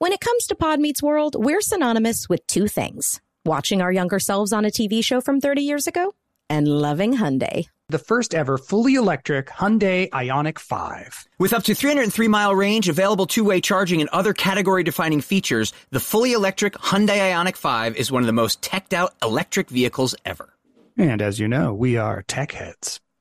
When it comes to Pod Meets World, we're synonymous with two things watching our younger selves on a TV show from 30 years ago and loving Hyundai. The first ever fully electric Hyundai Ioniq 5. With up to 303 mile range, available two way charging, and other category defining features, the fully electric Hyundai Ioniq 5 is one of the most teched out electric vehicles ever. And as you know, we are tech heads.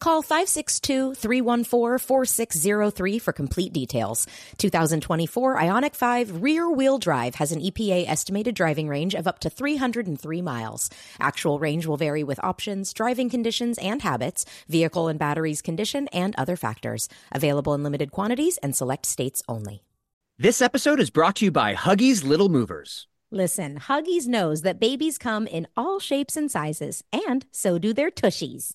Call 562-314-4603 for complete details. 2024 Ioniq 5 rear wheel drive has an EPA estimated driving range of up to 303 miles. Actual range will vary with options, driving conditions and habits, vehicle and batteries condition, and other factors. Available in limited quantities and select states only. This episode is brought to you by Huggies Little Movers. Listen, Huggies knows that babies come in all shapes and sizes, and so do their tushies.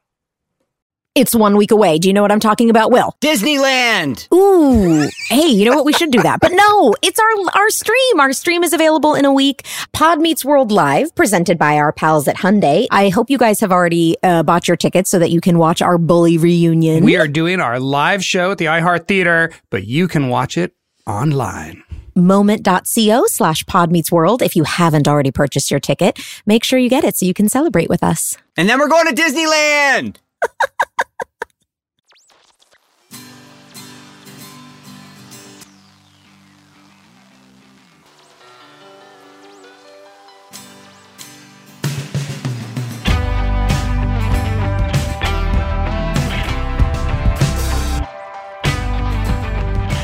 It's one week away. Do you know what I'm talking about, Will? Disneyland! Ooh, hey, you know what? We should do that. But no, it's our our stream. Our stream is available in a week. Pod Meets World Live, presented by our pals at Hyundai. I hope you guys have already uh, bought your tickets so that you can watch our bully reunion. We are doing our live show at the iHeart Theater, but you can watch it online. moment.co slash pod meets world. If you haven't already purchased your ticket, make sure you get it so you can celebrate with us. And then we're going to Disneyland!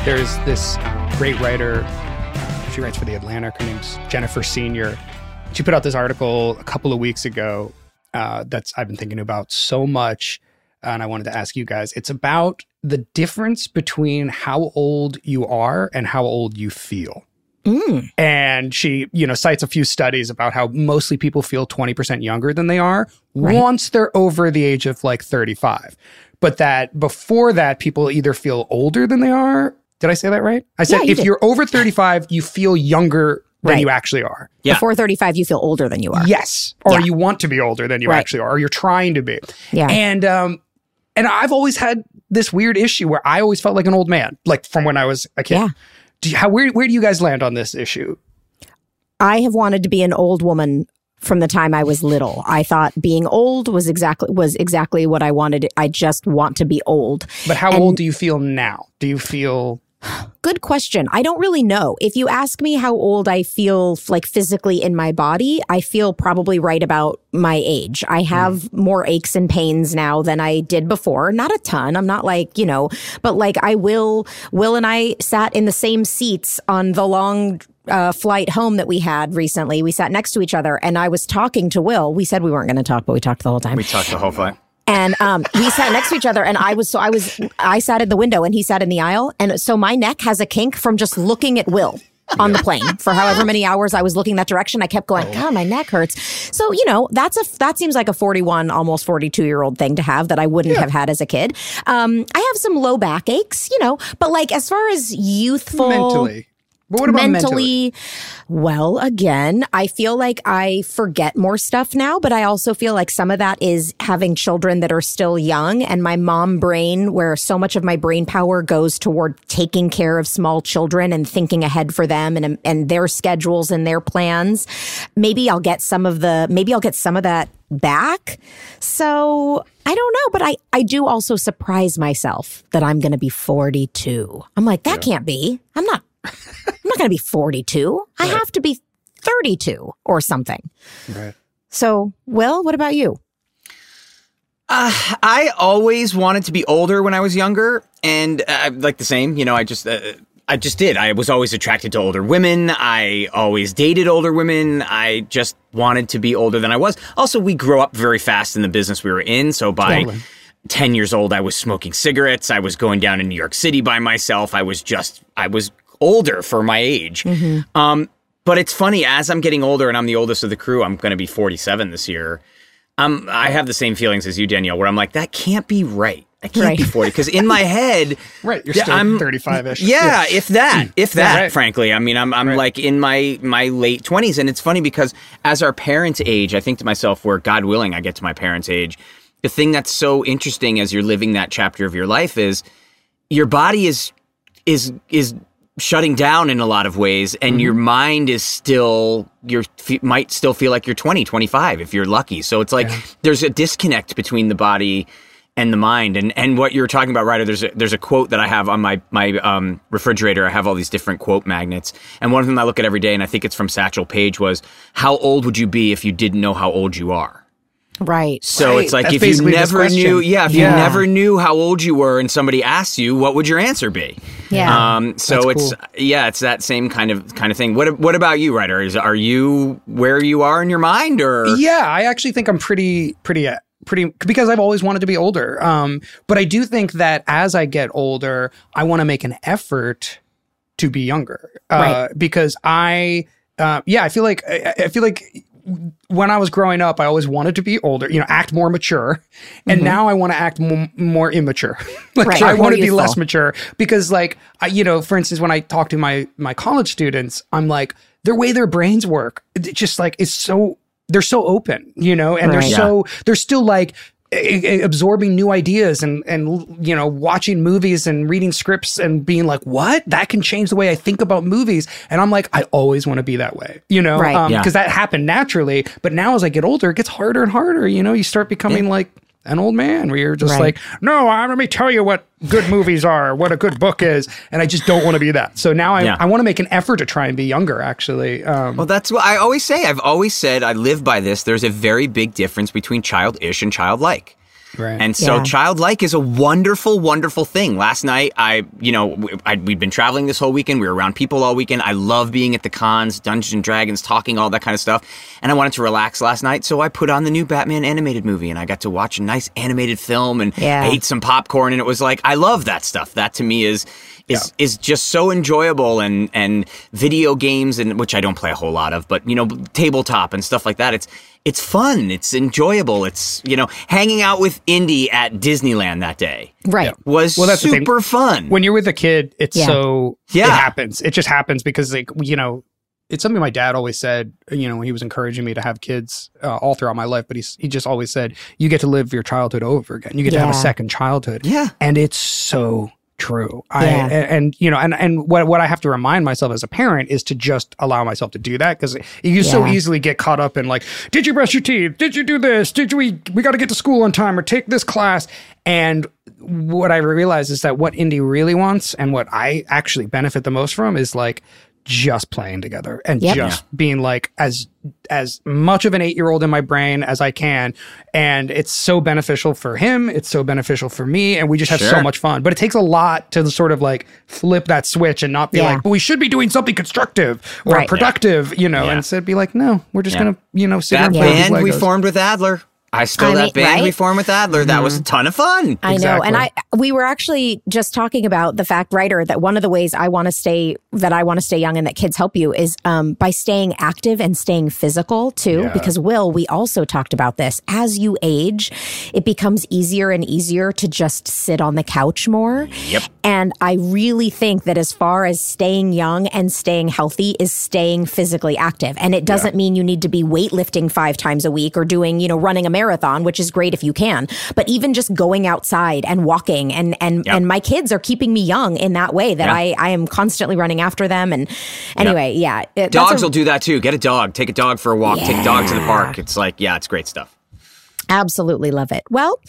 There's this great writer. She writes for the Atlantic. Her name's Jennifer Senior. She put out this article a couple of weeks ago uh, that's I've been thinking about so much, and I wanted to ask you guys. It's about the difference between how old you are and how old you feel. Mm. And she, you know, cites a few studies about how mostly people feel 20% younger than they are Right. once they're over the age of like 35. But that before that, people either feel older than they are. Did I say that right? I said Yeah, you if did. you're over 35, you feel younger than Right. you actually are. Yeah. Before 35, you feel older than you are. Yes. Or Yeah. you want to be older than you Right. actually are, or you're trying to be. Yeah. And um and I've always had this weird issue where I always felt like an old man, like from when I was a kid. Yeah. Do you, how where where do you guys land on this issue? I have wanted to be an old woman from the time I was little. I thought being old was exactly was exactly what I wanted. I just want to be old. But how And- old do you feel now? Do you feel Good question. I don't really know. If you ask me how old I feel like physically in my body, I feel probably right about my age. I have more aches and pains now than I did before. Not a ton. I'm not like, you know, but like I will Will and I sat in the same seats on the long uh, flight home that we had recently. We sat next to each other and I was talking to Will. We said we weren't going to talk, but we talked the whole time. We talked the whole flight. And um, we sat next to each other, and I was so I was I sat in the window, and he sat in the aisle, and so my neck has a kink from just looking at Will on the plane for however many hours I was looking that direction. I kept going, God, my neck hurts. So you know that's a that seems like a forty one, almost forty two year old thing to have that I wouldn't have had as a kid. Um, I have some low back aches, you know, but like as far as youthful, mentally? But what about mentally? Well, again, I feel like I forget more stuff now, but I also feel like some of that is having children that are still young and my mom brain, where so much of my brain power goes toward taking care of small children and thinking ahead for them and, and their schedules and their plans. Maybe I'll get some of the, maybe I'll get some of that back. So I don't know, but I, I do also surprise myself that I'm going to be 42. I'm like, that yeah. can't be. I'm not I'm not going to be 42. I have to be 32 or something. Right. So, Will, what about you? Uh, I always wanted to be older when I was younger, and uh, like the same. You know, I just uh, I just did. I was always attracted to older women. I always dated older women. I just wanted to be older than I was. Also, we grew up very fast in the business we were in, so by. Totally. 10 years old, I was smoking cigarettes. I was going down to New York City by myself. I was just, I was older for my age. Mm-hmm. Um, but it's funny as I'm getting older and I'm the oldest of the crew. I'm going to be 47 this year. Um, I have the same feelings as you, Danielle, where I'm like, that can't be right. I can't right. be 40 because in my head, right, you're still I'm 35 ish. Yeah, yeah, if that, hmm. if that, yeah, right. frankly, I mean, I'm, I'm right. like in my, my late 20s. And it's funny because as our parents age, I think to myself, where God willing, I get to my parents' age, the thing that's so interesting as you're living that chapter of your life is your body is, is, is shutting down in a lot of ways and mm-hmm. your mind is still you f- might still feel like you're 20 25 if you're lucky. So it's like yeah. there's a disconnect between the body and the mind. And and what you're talking about Ryder there's a, there's a quote that I have on my my um, refrigerator. I have all these different quote magnets. And one of them I look at every day and I think it's from Satchel Paige was how old would you be if you didn't know how old you are Right. So right. it's like That's if you never knew, yeah, if yeah. you never knew how old you were and somebody asked you, what would your answer be? Yeah. Um, so That's it's cool. yeah, it's that same kind of kind of thing. What what about you, Ryder? Is are you where you are in your mind or Yeah, I actually think I'm pretty pretty uh, pretty because I've always wanted to be older. Um, but I do think that as I get older, I want to make an effort to be younger. Uh, right. because I uh, yeah, I feel like I, I feel like when I was growing up, I always wanted to be older, you know, act more mature. And mm-hmm. now I want to act m- more immature. like right. I want to be less mature because like, I, you know, for instance, when I talk to my, my college students, I'm like, the way their brains work, it just like, it's so, they're so open, you know, and right. they're so, they're still like, absorbing new ideas and and you know watching movies and reading scripts and being like what that can change the way i think about movies and i'm like i always want to be that way you know right. um, yeah. because that happened naturally but now as i get older it gets harder and harder you know you start becoming yeah. like an old man where you're just right. like, no, uh, let me tell you what good movies are, what a good book is. And I just don't want to be that. So now I, yeah. I want to make an effort to try and be younger, actually. Um, well, that's what I always say. I've always said, I live by this. There's a very big difference between childish and childlike. Right. And so yeah. childlike is a wonderful, wonderful thing. Last night, I, you know, I, we'd been traveling this whole weekend. We were around people all weekend. I love being at the cons, Dungeons and Dragons, talking, all that kind of stuff. And I wanted to relax last night. So I put on the new Batman animated movie and I got to watch a nice animated film and yeah. ate some popcorn. And it was like, I love that stuff. That to me is, is yeah. is just so enjoyable and and video games and which I don't play a whole lot of, but you know, tabletop and stuff like that. It's it's fun. It's enjoyable. It's you know, hanging out with Indy at Disneyland that day. Right. Was well, that's super fun. When you're with a kid, it's yeah. so yeah. it happens. It just happens because like you know, it's something my dad always said, you know, when he was encouraging me to have kids uh, all throughout my life, but he's, he just always said, you get to live your childhood over again. You get yeah. to have a second childhood. Yeah. And it's so true. Yeah. I and, you know, and and what what I have to remind myself as a parent is to just allow myself to do that because you yeah. so easily get caught up in like, did you brush your teeth? Did you do this? Did we we got to get to school on time or take this class? And what I realize is that what Indy really wants and what I actually benefit the most from is like just playing together and yep. just yeah. being like as as much of an 8-year-old in my brain as I can and it's so beneficial for him it's so beneficial for me and we just have sure. so much fun but it takes a lot to sort of like flip that switch and not be yeah. like but we should be doing something constructive or right. productive yeah. you know and instead be like no we're just going to you know sit that band we formed with Adler I still I that mean, band right? we formed with Adler. That mm-hmm. was a ton of fun. I exactly. know. And I we were actually just talking about the fact, Ryder, that one of the ways I want to stay that I want to stay young and that kids help you is um, by staying active and staying physical too. Yeah. Because Will, we also talked about this. As you age, it becomes easier and easier to just sit on the couch more. Yep. And I really think that as far as staying young and staying healthy is staying physically active. And it doesn't yeah. mean you need to be weightlifting five times a week or doing, you know, running a marathon, which is great if you can. But even just going outside and walking and and yep. and my kids are keeping me young in that way that I I am constantly running after them. And anyway, yep. yeah, it, dogs a, will do that too. Get a dog, take a dog for a walk, yeah. take a dog to the park. It's like yeah, it's great stuff. Absolutely love it. Well,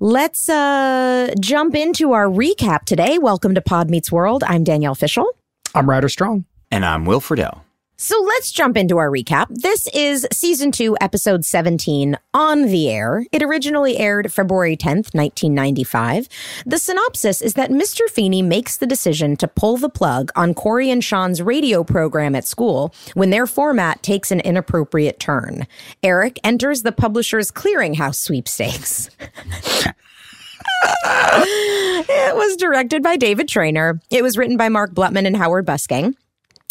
let's uh, jump into our recap today. Welcome to Pod Meets World. I'm Danielle Fishel. I'm Ryder Strong. And I'm Will Friedle. So let's jump into our recap. This is season two, episode 17 on the air. It originally aired February 10th, 1995. The synopsis is that Mr. Feeny makes the decision to pull the plug on Cory and Shawn's radio program at school when their format takes an inappropriate turn. Eric enters the publisher's clearinghouse sweepstakes. it was directed by David Trainer. It was written by Mark Blutman and Howard Busgang.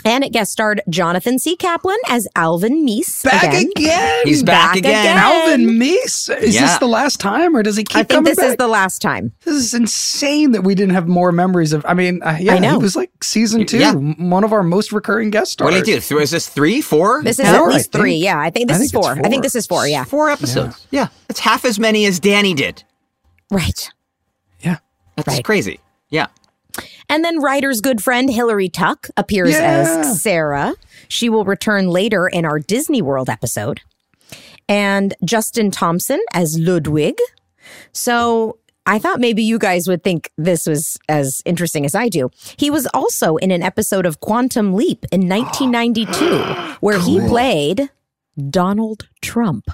And it guest starred Jonathan C. Kaplan as Alvin Meese. Back again. again. He's back, back again. again. Alvin Meese. Is yeah. this the last time or does he keep coming back? I think this back? is the last time. This is insane that we didn't have more memories of. I mean, uh, yeah, I know. he was like season two, yeah. one of our most recurring guest stars. What did he do? Is this three, four? This is four, at least three. Yeah, I think this I is four. four. I think this is four. Yeah. Four episodes. Yeah. yeah. It's half as many as Danny did. Right. Yeah. That's right. crazy. Yeah. And then Ryder's good friend Hillary Tuck appears yeah. as Sarah. She will return later in our Disney World episode. And Justin Thompson as Ludwig. So I thought maybe you guys would think this was as interesting as I do. He was also in an episode of Quantum Leap in 1992, where cool. he played Donald Trump.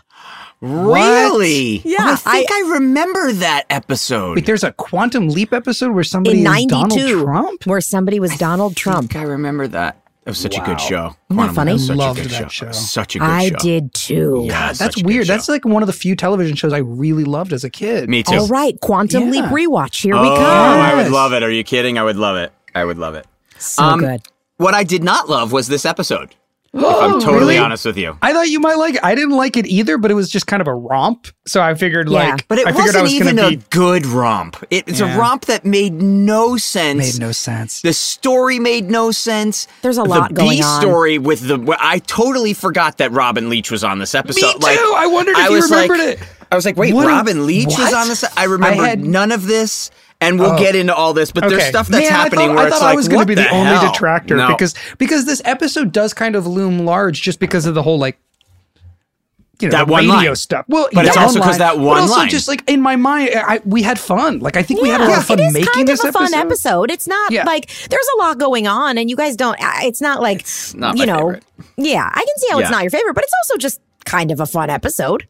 Really? Yeah. I think I, I, remember that episode. Wait, there's a Quantum Leap episode where somebody in is Donald Trump? Where somebody was Donald Trump. I remember that. It was such wow. a good show. Isn't that funny? I loved that show. show. Such a good I show. I did too. Yeah, that's weird. That's like one of the few television shows I really loved as a kid. Me too. All right, Quantum yeah. Leap rewatch. Here oh, we come. I would love it. Are you kidding? I would love it. I would love it. So um, good. What I did not love was this episode. If I'm totally really? honest with you. I thought you might like it. I didn't like it either, but it was just kind of a romp. So I figured yeah. like But it I wasn't was even be... a good romp. It's yeah. a romp that made no sense. Made no sense. The story made no sense. There's a lot the going B on. The story with the I totally forgot that Robin Leach was on this episode. Me too. Like, I wondered if I you remembered like, it. I was like, wait, what Robin Leach what? is on this. I remember I had... none of this and we'll oh. get into all this. But okay. there's stuff that's Man, happening I thought, where I thought it's like, I was going to be the, the only detractor no. because because this episode does kind of loom large just because of the whole like you know, that one radio line. stuff. Well, but it's also because that one but also line. just like in my mind, I, we had fun. Like I think yeah, we had a lot of fun it is making kind this of a episode. fun episode. It's not yeah. like there's a lot going on, and you guys don't. It's not like it's not you know. Favorite. Yeah, I can see how yeah. it's not your favorite, but it's also just kind of a fun episode.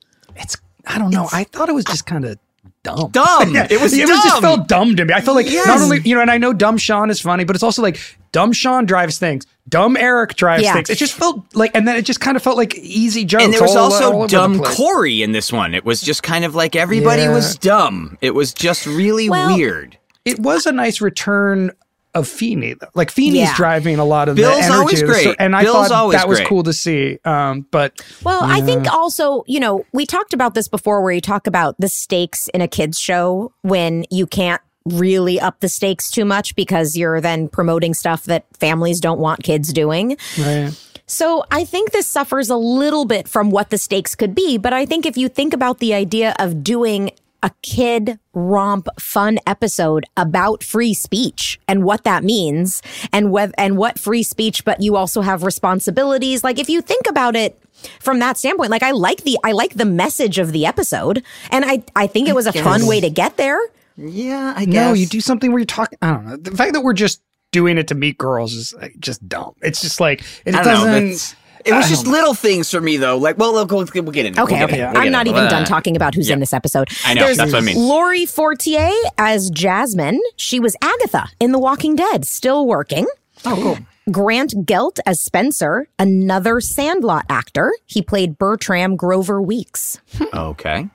It's I don't know. It's, I thought it was just kind of dumb. Dumb. It was. it dumb. just felt dumb to me. I felt like yes. not only you know, and I know dumb Shawn is funny, but it's also like dumb Shawn drives things, dumb Eric drives yeah. things. It just felt like, and then it just kind of felt like easy jokes. And there was all, also all dumb Cory in this one. It was just kind of like everybody yeah. was dumb. It was just really well, weird. It was a nice return of Feeny. Though. Like Feeny's yeah. driving a lot of Bill's the energy, always great. and I Bill's thought that was great. cool to see. Um, but well, I think also you know we talked about this before, where you talk about the stakes in a kids show when you can't really up the stakes too much because you're then promoting stuff that families don't want kids doing. Right. So I think this suffers a little bit from what the stakes could be. But I think if you think about the idea of doing a kid romp fun episode about free speech and what that means and what and what free speech but you also have responsibilities. Like if you think about it from that standpoint like I like the I like the message of the episode and I I think it was a fun way to get there. Yeah I guess. no you do something where you talk I don't know. The fact that we're just doing it to meet girls is just dumb. It's just like it doesn't know, it was just um, little things for me, though. Like, well, we'll, we'll get into. Okay, we'll okay. We'll I'm not even done talking about who's yeah. in this episode. I know There's that's what I mean. Lori Fortier as Jasmine. She was Agatha in The Walking Dead, still working. Oh, cool. Grant Gelt as Spencer, another Sandlot actor. He played Bertram Grover Weeks. okay.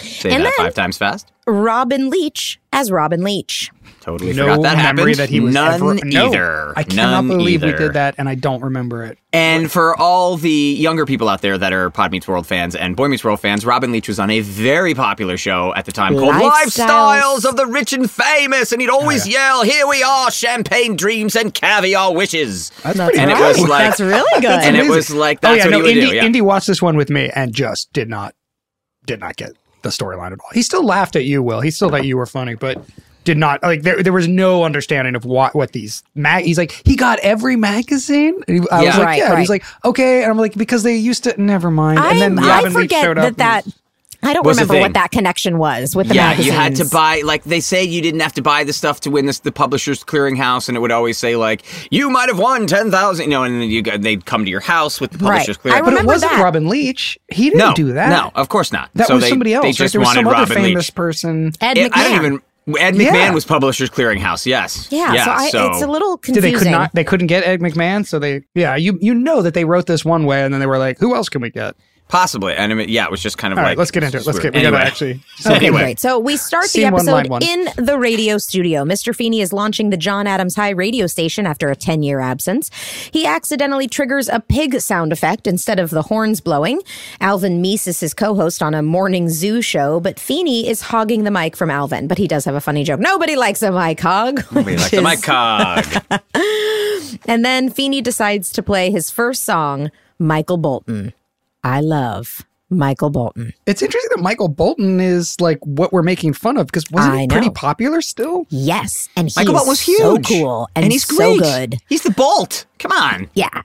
Say and that five times fast. Robin Leach as Robin Leach. Totally no forgot that memory happened. that he was None ever, no, either. I cannot None believe either. we did that, and I don't remember it. And for all the younger people out there that are Pod Meets World fans and Boy Meets World fans, Robin Leach was on a very popular show at the time called Lifestyles, of the Rich and Famous, and he'd always oh, yeah. yell, "Here we are, champagne dreams and caviar wishes." That's, pretty and right. it was like oh, that's really good. and it was like that's oh, yeah, what no, he would Indy, do. Yeah. Indy watched this one with me and just did not did not get the storyline at all. He still laughed at you, Will. He still thought you were funny, but did not like there, there was no understanding of what what these mag he's like he got every magazine he, I yeah. was like right, yeah right. he's like okay and I'm like because they used to never mind and then I, Robin I forget showed up that that I don't remember what that connection was with the yeah, magazines. you had to buy like they say you didn't have to buy the stuff to win this the publishers clearinghouse, and it would always say like you might have won ten thousand, you know, and then you got they'd come to your house with the publishers right. clearinghouse. But it wasn't that. Robin Leach. He didn't no, do that. No, of course not. That so was they, somebody else. They just right? wanted some Robin other famous Leach. person. Ed McMahon. I don't even. Ed McMahon yeah. was Publishers Clearinghouse. Yes. Yeah. yeah so, I, so, it's a little confusing. Did they could not. They couldn't get Ed McMahon, so they. Yeah. You you know that they wrote this one way, and then they were like, "Who else can we get?" Possibly, and I mean, yeah, it was just kind of All like. Right, let's get into it. Let's get. We anyway. gotta actually. So okay, anyway. great. So we start the episode one, in the radio studio. Mr. Feeny is launching the John Adams High radio station after a ten-year absence. He accidentally triggers a pig sound effect instead of the horns blowing. Alvin Meese is his co-host on a morning zoo show, but Feeny is hogging the mic from Alvin. But he does have a funny joke. Nobody likes a mic hog. Nobody likes is... a mic hog. and then Feeny decides to play his first song, Michael Bolton. I love Michael Bolton. It's interesting that Michael Bolton is like what we're making fun of because wasn't he pretty popular still? Yes, and Michael Bolton was huge, so cool, and, and he's so good. He's the Bolt. Come on, yeah.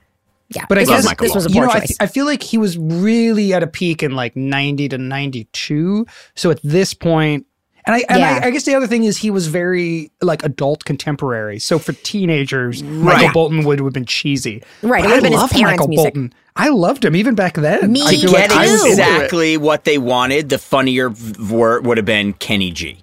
Yeah, but I guess Michael this was a poor you know, choice. I, I feel like he was really at a peak in like 90 to 92. So at this point, and I, and yeah. I, I, guess the other thing is he was very like adult contemporary. So for teenagers, right. Michael Bolton would have been cheesy. Right. But it would I have been his Michael music. Bolton. I loved him even back then. Me I feel get like exactly what they wanted. The funnier word would have been Kenny G.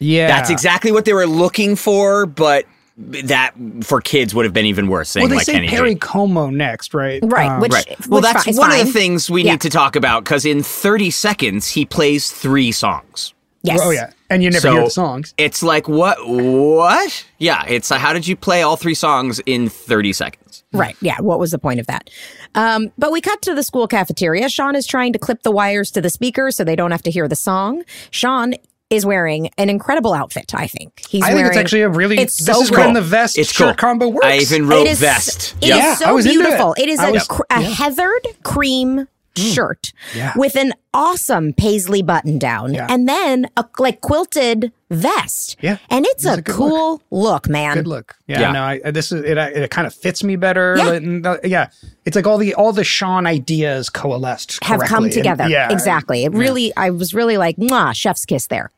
Yeah. That's exactly what they were looking for, but that for kids would have been even worse. Saying well, they like say Kenny Perry G. Como next, right? Right. Um, which, right. Which well, that's one fine. of the things we yeah. need to talk about because in 30 seconds he plays three songs. Yes. Oh yeah, and you never so hear the songs. It's like what? What? Yeah. It's like, how did you play all three songs in 30 seconds? Right. Yeah. What was the point of that? Um, but we cut to the school cafeteria. Shawn is trying to clip the wires to the speakers so they don't have to hear the song. Shawn is wearing an incredible outfit. I think he's. I wearing, think it's actually a really. It's this so is cool. when the vest it's shirt cool. combo works. I even wrote it is, vest. It yep. is so beautiful. It, it is a, was, a yeah. heathered cream Mm. shirt yeah. with an awesome paisley button down yeah. and then a like quilted vest. Yeah. And it's a, a cool look. look. man. Good look. Yeah. yeah. No, I, this is, it, it kind of fits me better. Yeah. And, uh, yeah. It's like all the, all the Shawn ideas coalesced have come together. And, yeah. Exactly. It really, I was really like, mwah, chef's kiss there.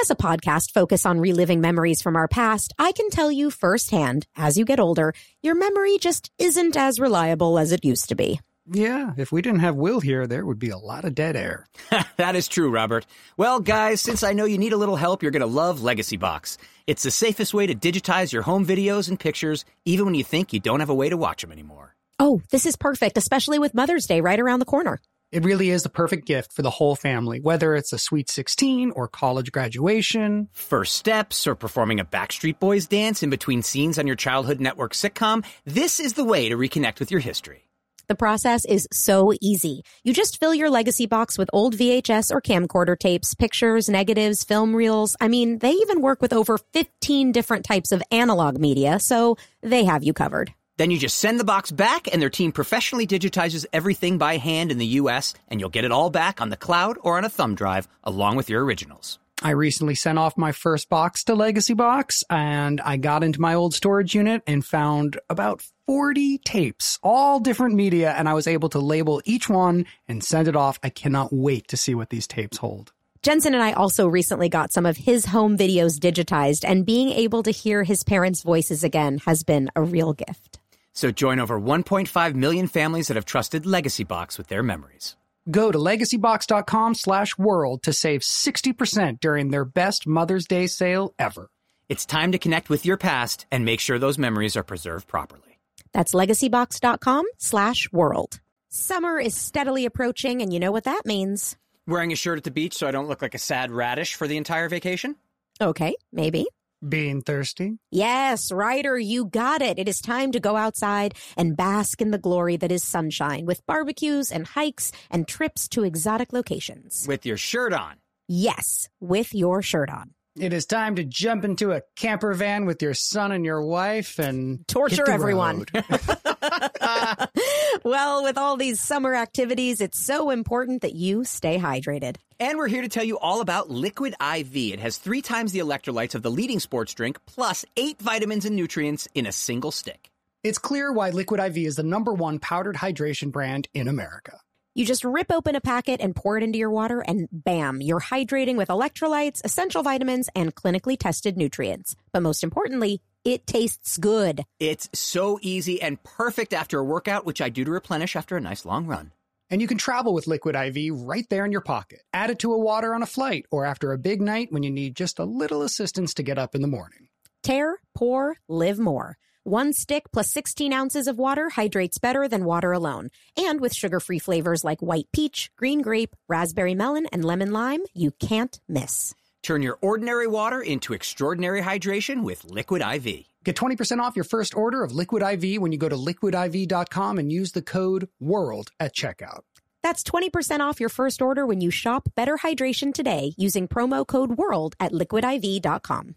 As a podcast focused on reliving memories from our past, I can tell you firsthand, as you get older, your memory just isn't as reliable as it used to be. Yeah, if we didn't have Will here, there would be a lot of dead air. that is true, Robert. Well, guys, since I know you need a little help, you're going to love Legacy Box. It's the safest way to digitize your home videos and pictures, even when you think you don't have a way to watch them anymore. Oh, this is perfect, especially with Mother's Day right around the corner. It really is the perfect gift for the whole family, whether it's a sweet 16 or college graduation, first steps, or performing a Backstreet Boys dance in between scenes on your childhood network sitcom. This is the way to reconnect with your history. The process is so easy. You just fill your legacy box with old VHS or camcorder tapes, pictures, negatives, film reels. I mean, they even work with over 15 different types of analog media, so they have you covered. Then you just send the box back, and their team professionally digitizes everything by hand in the US, and you'll get it all back on the cloud or on a thumb drive along with your originals. I recently sent off my first box to Legacy Box, and I got into my old storage unit and found about 40 tapes, all different media, and I was able to label each one and send it off. I cannot wait to see what these tapes hold. Jensen and I also recently got some of his home videos digitized, and being able to hear his parents' voices again has been a real gift. So join over 1.5 million families that have trusted Legacy Box with their memories. Go to legacybox.com slash world to save 60% during their best Mother's Day sale ever. It's time to connect with your past and make sure those memories are preserved properly. That's legacybox.com slash world. Summer is steadily approaching, and you know what that means. Wearing a shirt at the beach so I don't look like a sad radish for the entire vacation? Okay, maybe. Being thirsty? Yes, Ryder, you got it. It is time to go outside and bask in the glory that is sunshine with barbecues and hikes and trips to exotic locations. With your shirt on. Yes, with your shirt on. It is time to jump into a camper van with your son and your wife and torture everyone. well, with all these summer activities, it's so important that you stay hydrated. And we're here to tell you all about Liquid IV. It has three times the electrolytes of the leading sports drink, plus eight vitamins and nutrients in a single stick. It's clear why Liquid IV is the number one powdered hydration brand in America. You just rip open a packet and pour it into your water, and bam, you're hydrating with electrolytes, essential vitamins, and clinically tested nutrients. But most importantly, it tastes good. It's so easy and perfect after a workout, which I do to replenish after a nice long run. And you can travel with Liquid IV right there in your pocket. Add it to a water on a flight or after a big night when you need just a little assistance to get up in the morning. Tear, pour, live more. One stick plus 16 ounces of water hydrates better than water alone. And with sugar free flavors like white peach, green grape, raspberry melon, and lemon lime, you can't miss. Turn your ordinary water into extraordinary hydration with Liquid IV. Get 20% off your first order of Liquid IV when you go to liquidiv.com and use the code WORLD at checkout. That's 20% off your first order when you shop Better Hydration today using promo code WORLD at liquidiv.com.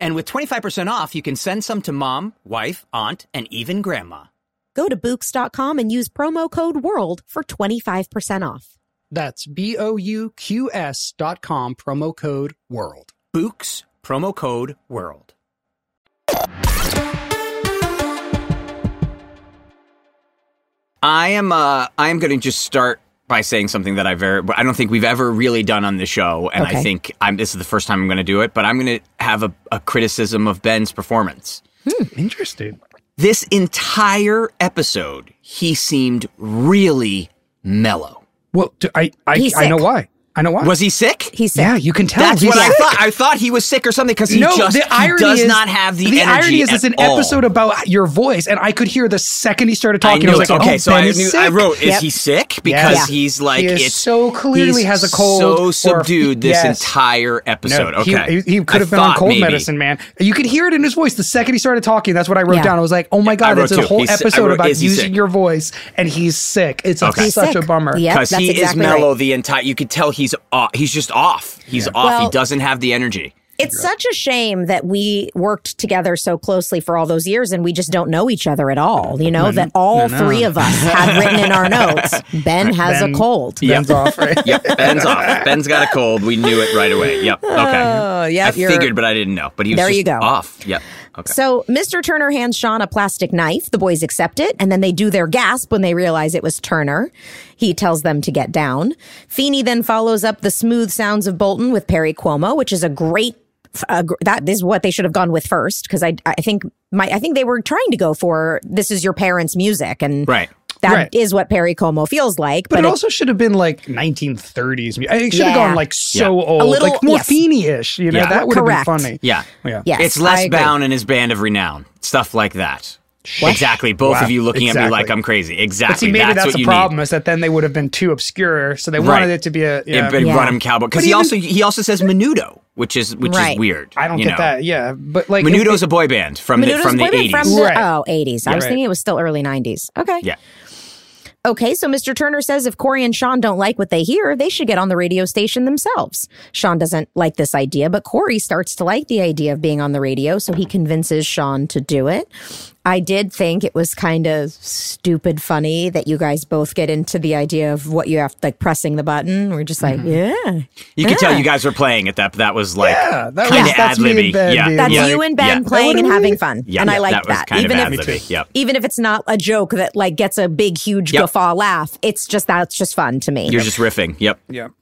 And with 25% off, you can send some to mom, wife, aunt, and even grandma. Go to Bouqs.com and use promo code WORLD for 25% off. That's B O U Q S dot com, promo code WORLD. Bouqs, promo code WORLD. I am uh I am going to just start by saying something that I very I don't think we've ever really done on the show, and okay. I think I'm this is the first time I'm going to do it. But I'm going to have a, a, criticism of Ben's performance. Hmm, interesting. This entire episode, he seemed really mellow. Well, I I, I know why. I know why. Was he sick? He's sick. Yeah, you can tell. That's what sick. I thought. I thought he was sick or something because he no, just the irony does is, not have the, the energy. irony is, it's an all. episode about your voice, and I could hear the second he started talking. I, I was like, oh, okay, oh, so ben I, knew, I wrote, is yep. he sick? Because yeah. he's like, he it's so clearly has a cold. So subdued or, this yes. entire episode. No, okay, he, he could have been on cold maybe. medicine, man. You could hear it in his voice the second he started talking. That's what I wrote yeah. down. I was like, oh my god, it's a whole episode about using your voice, and he's sick. It's such a bummer because he is mellow the entire. You could tell he's he's just off. He's off. Well, he doesn't have the energy. It's such a shame that we worked together so closely for all those years and we just don't know each other at all. You know, no, that all no, no. three of us had written in our notes Ben has ben, a cold. Ben's off, right? yep, Ben's off. Ben's got a cold. We knew it right away. Yep. Okay. Uh, yep, I figured, but I didn't know. But he was there you go. off. Yep. Okay. So Mr. Turner hands Shawn a plastic knife. The boys accept it, and then they do their gasp when they realize it was Turner. He tells them to get down. Feeny then follows up the smooth sounds of Bolton with Perry Como, which is a great uh, that is what they should have gone with first because I I think my I think they were trying to go for this is your parents' music and right. That right. is what Perry Como feels like. But, but it, it, also should have been like 1930s. It should yeah. have gone like so yeah. old, little, like more yes. Feeny-ish. You know, yeah. that would Correct. have been funny. Yeah, yeah. Yes, it's Les Brown and his band of renown, stuff like that. Exactly. Both wow. of you looking exactly. at me like I'm crazy. Exactly. But see, maybe that's, that's the problem need. is that then they would have been too obscure, so they wanted right. it to be a yeah. yeah. run him cowboy because he even, also he also says Menudo, which is which right. is weird. I don't get know. that. Yeah, but like Menudo's it, a boy band from Menudo's the from the 80s. From the, right. Oh, 80s. I was thinking it was still early 90s. Okay. Yeah. Okay, so Mr. Turner says if Cory and Shawn don't like what they hear, they should get on the radio station themselves. Shawn doesn't like this idea, but Cory starts to like the idea of being on the radio, so he convinces Shawn to do it. I did think it was kind of stupid funny that you guys both get into the idea of what you have like pressing the button. We're just like, mm-hmm. yeah. You yeah. could tell you guys were playing at that. That was like yeah, that kind of ad libby. Yeah, that's yeah. you and Ben yeah. playing and having fun. Yeah, and I like that. that. even if yep. even if it's not a joke that like gets a big huge yep. guffaw laugh, it's just that's just fun to me. You're just riffing. Yep. Yep.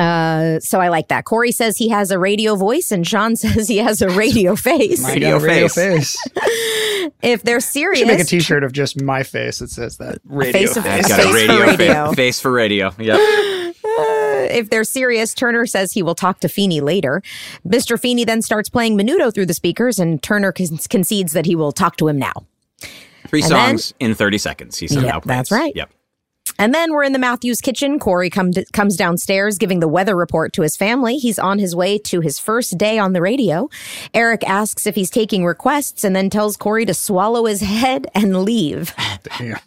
Uh, so I like that. Cory says he has a radio voice, and Shawn says he has a radio face. radio, radio face. if they're serious, should make a T-shirt of just my face that says that radio. Face, of, face, got a radio, for radio. face for radio. Yep. Uh, if they're serious, Turner says he will talk to Feeny later. Mr. Feeny then starts playing Menudo through the speakers, and Turner con- concedes that he will talk to him now. Three and songs then, in 30 seconds. He somehow yep, plays. That's right. Yep. And then we're in the Matthews kitchen. Cory come to, comes downstairs giving the weather report to his family. He's on his way to his first day on the radio. Eric asks if he's taking requests and then tells Cory to swallow his head and leave. Oh, damn.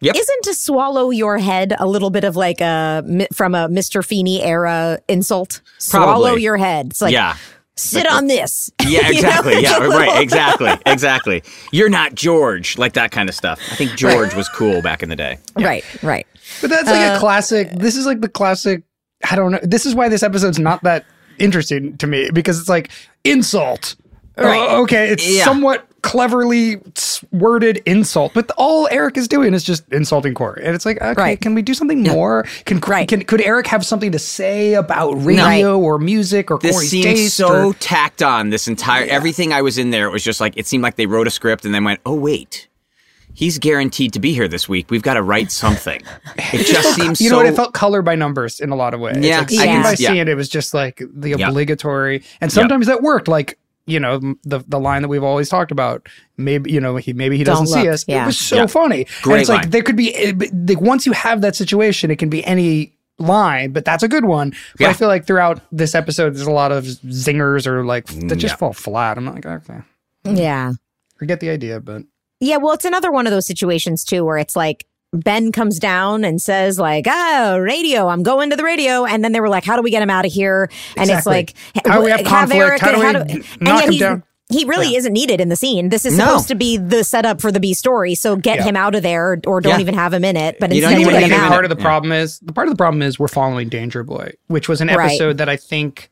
Yep. Isn't to swallow your head a little bit of like a from a Mr. Feeny era insult? Probably. Swallow your head. It's like yeah sit on this. Yeah, exactly. yeah, right. Exactly. Exactly. You're not George, like that kind of stuff. I think George right. was cool back in the day. Yeah. Right, right. But that's like uh, a classic. This is like the classic. I don't know. This is why this episode's not that interesting to me because it's like insult. Right. Uh, okay, it's yeah. somewhat cleverly worded insult, but all Eric is doing is just insulting Cory, and it's like, okay, right. can we do something yeah. more? Can, right. can could Eric have something to say about radio or music or this Cory's seemed taste? so or, tacked on. This entire yeah. everything I was in there, it was just like it seemed like they wrote a script and then went, oh wait. He's guaranteed to be here this week. We've got to write something. It just seems you know what? It felt color by numbers in a lot of ways. Yeah, like, yeah. by seeing it, it was just like the obligatory, and sometimes that worked. Like you know the the line that we've always talked about. Maybe you know he maybe he doesn't see us. Yeah. It was so yeah. funny. Great and it's line. like there could be eh, like once you have that situation, it can be any line, but that's a good one. But yeah. I feel like throughout this episode, there's a lot of zingers or like that just yeah. fall flat. I'm not like okay, yeah, I get the idea, but yeah, well, it's another one of those situations too where it's like Ben comes down and says like, "Oh, radio! I'm going to the radio." And then they were like, "How do we get him out of here?" And exactly. it's like, "How do we have conflict? Eric, how do we how do, knock him down?" He really yeah. isn't needed in the scene. This is supposed no. to be the setup for the B story. So get yeah. him out of there, or don't yeah. even have him in it. But you instead, get him out. Part of the problem is the part of the problem is we're following Danger Boy, which was an episode right. that I think,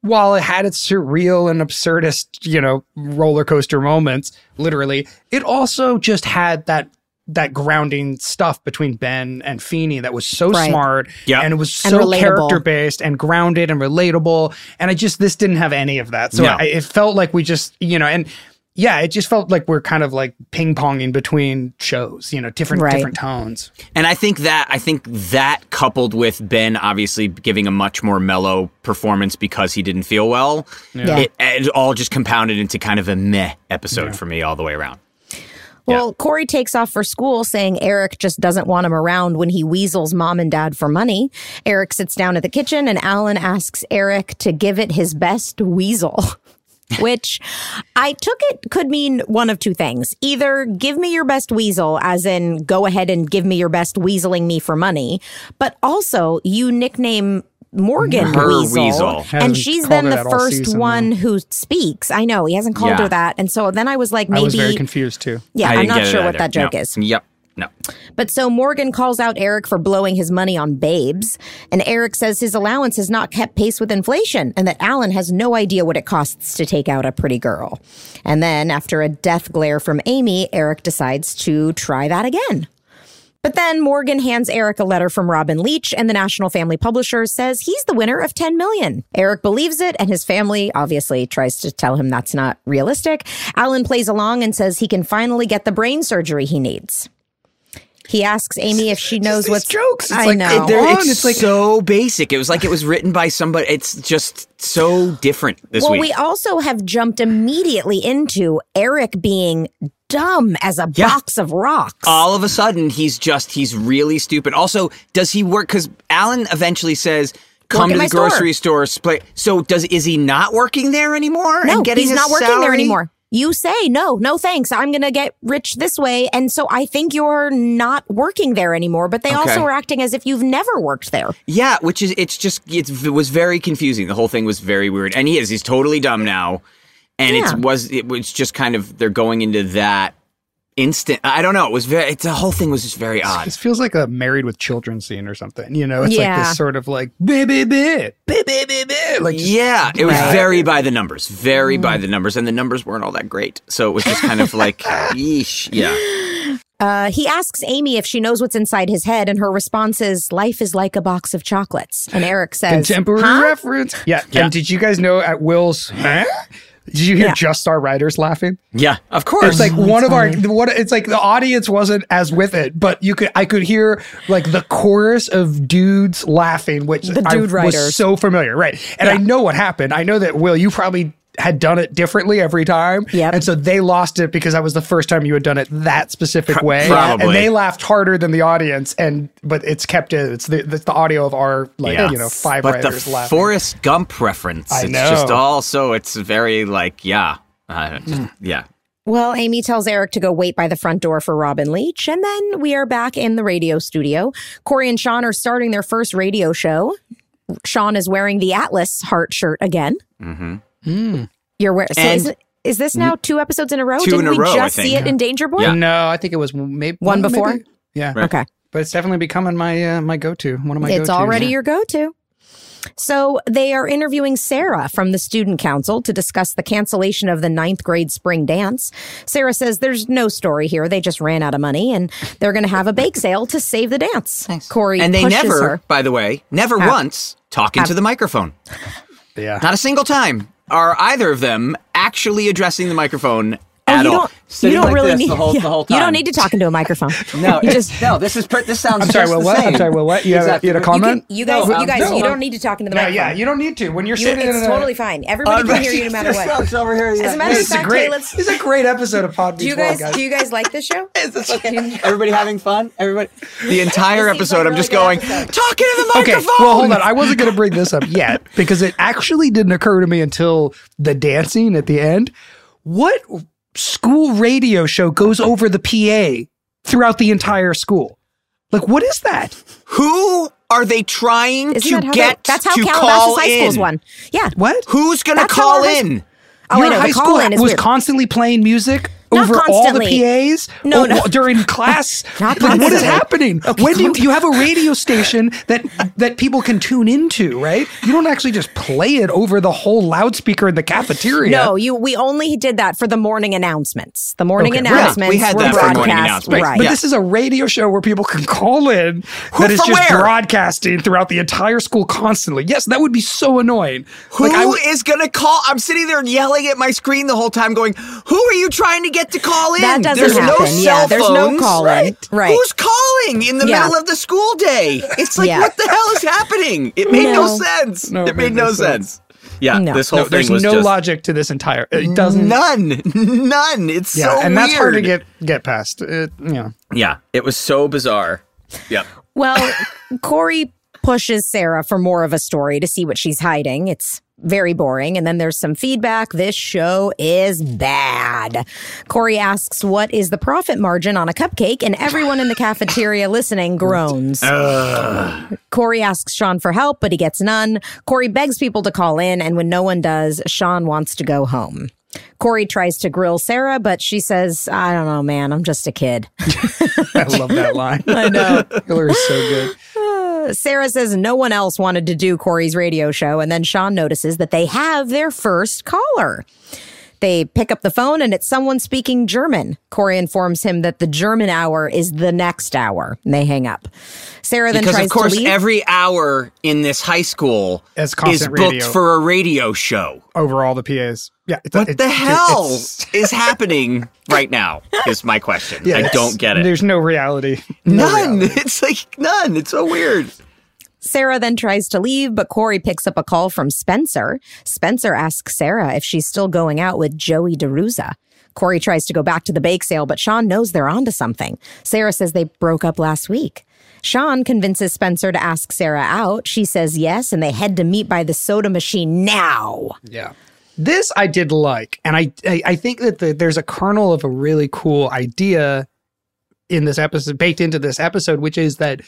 while it had its surreal and absurdist, you know, roller coaster moments, literally, it also just had that that grounding stuff between Ben and Feeny that was so right. smart yep. and it was so character based and grounded and relatable. And I just this didn't have any of that. So no. I, it felt like we just you know and yeah, it just felt like we're kind of like ping ponging between shows, you know, different right. different tones. And I think that I think that coupled with Ben obviously giving a much more mellow performance because he didn't feel well, yeah. it, it, all just compounded into kind of a meh episode yeah. for me all the way around. Well, yeah. Cory takes off for school saying Eric just doesn't want him around when he weasels mom and dad for money. Eric sits down at the kitchen and Alan asks Eric to give it his best weasel. Which I took it could mean one of two things. Either give me your best weasel, as in go ahead and give me your best weaseling me for money, but also you nickname Morgan her Weasel, Weasel. and she's then the first one who speaks. I know he hasn't called yeah. her that, and so then I was like, maybe I was very confused too. Yeah, I'm not sure what that joke no. is. Yep. No. But so Morgan calls out Eric for blowing his money on babes, and Eric says his allowance has not kept pace with inflation and that Alan has no idea what it costs to take out a pretty girl. And then after a death glare from Amy, Eric decides to try that again. But then Morgan hands Eric a letter from Robin Leach, and the National Family Publishers says he's the winner of 10 million. Eric believes it, and his family obviously tries to tell him that's not realistic. Alan plays along and says he can finally get the brain surgery he needs. He asks Amy if she knows what jokes. It's I like, know. It, it's, it's like so basic. It was like it was written by somebody. It's just so different this well, week. we also have jumped immediately into Eric being dumb as a yeah. box of rocks. All of a sudden, he's just, he's really stupid. Also, does he work? Because Alan eventually says, come to the grocery store. store. So does, is he not working there anymore? No, he's not working salary? there anymore you say, no, no thanks. I'm going to get rich this way. And so I think you're not working there anymore, but they okay. also are acting as if you've never worked there. Yeah, which is, it's just, it's, it was very confusing. The whole thing was very weird. And he is, he's totally dumb now. And yeah. it was, it was just kind of, they're going into that instant. I don't know. It was very. It's, the whole thing was just very odd. It feels like a married with children scene or something. You know, it's yeah. like this sort of like baby baby baby baby. Like just, yeah, it was right. very by the numbers, very mm. by the numbers, and the numbers weren't all that great. So it was just kind of like, yeesh, yeah. Uh, he asks Amy if she knows what's inside his head, and her response is, "Life is like a box of chocolates." And Eric says, "Contemporary huh? reference." Yeah. yeah. And did you guys know at Will's? Huh? Did you hear yeah. just our writers laughing? Yeah, of course. It's like one of our what it's like the audience wasn't as with it, but you could I could hear like the chorus of dudes laughing, which the dude I writers. was so familiar, right? And yeah. I know what happened. I know that Will, you probably had done it differently every time. Yep. And so they lost it because that was the first time you had done it that specific way. Probably. And they laughed harder than the audience and but it's kept it. It's the it's the audio of our like yeah. you know five but writers the laughing. Forrest Gump reference. I know. It's just also it's very like yeah. Uh, mm. yeah. Well, Amy tells Eric to go wait by the front door for Robin Leach, and then we are back in the radio studio. Cory and Shawn are starting their first radio show. Shawn is wearing the Atlas heart shirt again. Mm-hmm. Mm. You're where? So is, is, this now two episodes in a row? Two Didn't in a we row, just see it in Danger Boy? Yeah. No, I think it was maybe one, one before. Maybe? Yeah. Right. Okay. But it's definitely becoming my uh, my go to. One of my. It's already your go to. So they are interviewing Sarah from the student council to discuss the cancellation of the ninth grade spring dance. Sarah says there's no story here. They just ran out of money and they're going to have a bake sale to save the dance. Thanks. Cory and they never, her. by the way, never have, once talk into have, the microphone. Yeah. Not a single time are either of them actually addressing the microphone oh, at all. you don't like really need the whole, yeah, the whole time. You don't need to talk into a microphone. no, you just no. This is per, this sounds. I'm sorry. Well, what? I'm sorry. Well, what? You, exactly. have, you had a comment? You, can, you guys, no, you guys, no, you don't need to talk into the microphone. Yeah, you don't need to. When you're sitting, in it's in totally fine. Everybody can hear you no matter what. over here. As a matter of fact, great, let's. It's a great episode of Pod Do you guys do you guys like this show? Is this okay? Everybody having fun? Everybody. The entire episode, I'm just going talking to the microphone. Okay. Well, hold on. I wasn't going to bring this up yet because it actually didn't occur to me until the dancing at the end. What school radio show goes over the PA throughout the entire school. Like, what is that? Who are they trying Isn't to that get they, that's how to Calabasas call High School's in? one. Yeah. What? Who's going to call in? Oh, Your I know. high school was weird. constantly playing music Not over constantly. all the PAs? No, oh, no. During class? Not like, what is happening? Okay, when do you, you have a radio station that that people can tune into, right? You don't actually just play it over the whole loudspeaker in the cafeteria. No, you. We only did that for the morning announcements. The morning Okay, right. announcements We had were that for morning announcements. right? But Yeah. this is a radio show where people can call in Who that is just where? broadcasting throughout the entire school constantly. Yes, that would be so annoying. Who is Like, I w- going to call? I'm sitting there yelling at my screen the whole time, going, "Who are you trying to get to call in?" That doesn't there's no happen. cell Yeah, there's no phones. calling. Right. Right. Who's calling in the Yeah. middle of the school day? It's like, Yeah. what the hell is happening? It made no, No. sense. No, it made no sense. Yeah, No. this whole no, thing there's was no just logic to this entire. It doesn't. none, none. It's yeah, so and that's hard to get get past. It, you know. Yeah, it was so bizarre. Yep. Well, Corey pushes Sarah for more of a story to see what she's hiding. It's very boring. And then there's some feedback. This show is bad. Cory asks, What is the profit margin on a cupcake? And everyone in the cafeteria listening groans. Cory asks Shawn for help, but he gets none. Cory begs people to call in. And when no one does, Shawn wants to go home. Cory tries to grill Sarah, but she says, I don't know, man. I'm just a kid. I love that line. I know. Hillary's so good. Sarah says no one else wanted to do Cory's radio show, and then Shawn notices that they have their first caller. They pick up the phone and it's someone speaking German. Cory informs him that the German hour is the next hour. And they hang up. Sarah then Because tries of course, to leave. every hour in this high school is booked radio. for a radio show. Over all the PAs. Yeah. It's, What it- the dude, hell it's- is happening right now? Is my question. yeah, I don't get it. There's no reality. No None. reality. It's like none. It's so weird. Sarah then tries to leave, but Cory picks up a call from Spencer. Spencer asks Sarah if she's still going out with Joey DeRuza. Cory tries to go back to the bake sale, but Shawn knows they're onto something. Sarah says they broke up last week. Shawn convinces Spencer to ask Sarah out. She says yes, and they head to meet by the soda machine now. Yeah. This I did like, and I I, I think that the, there's a kernel of a really cool idea in this episode, baked into this episode, which is that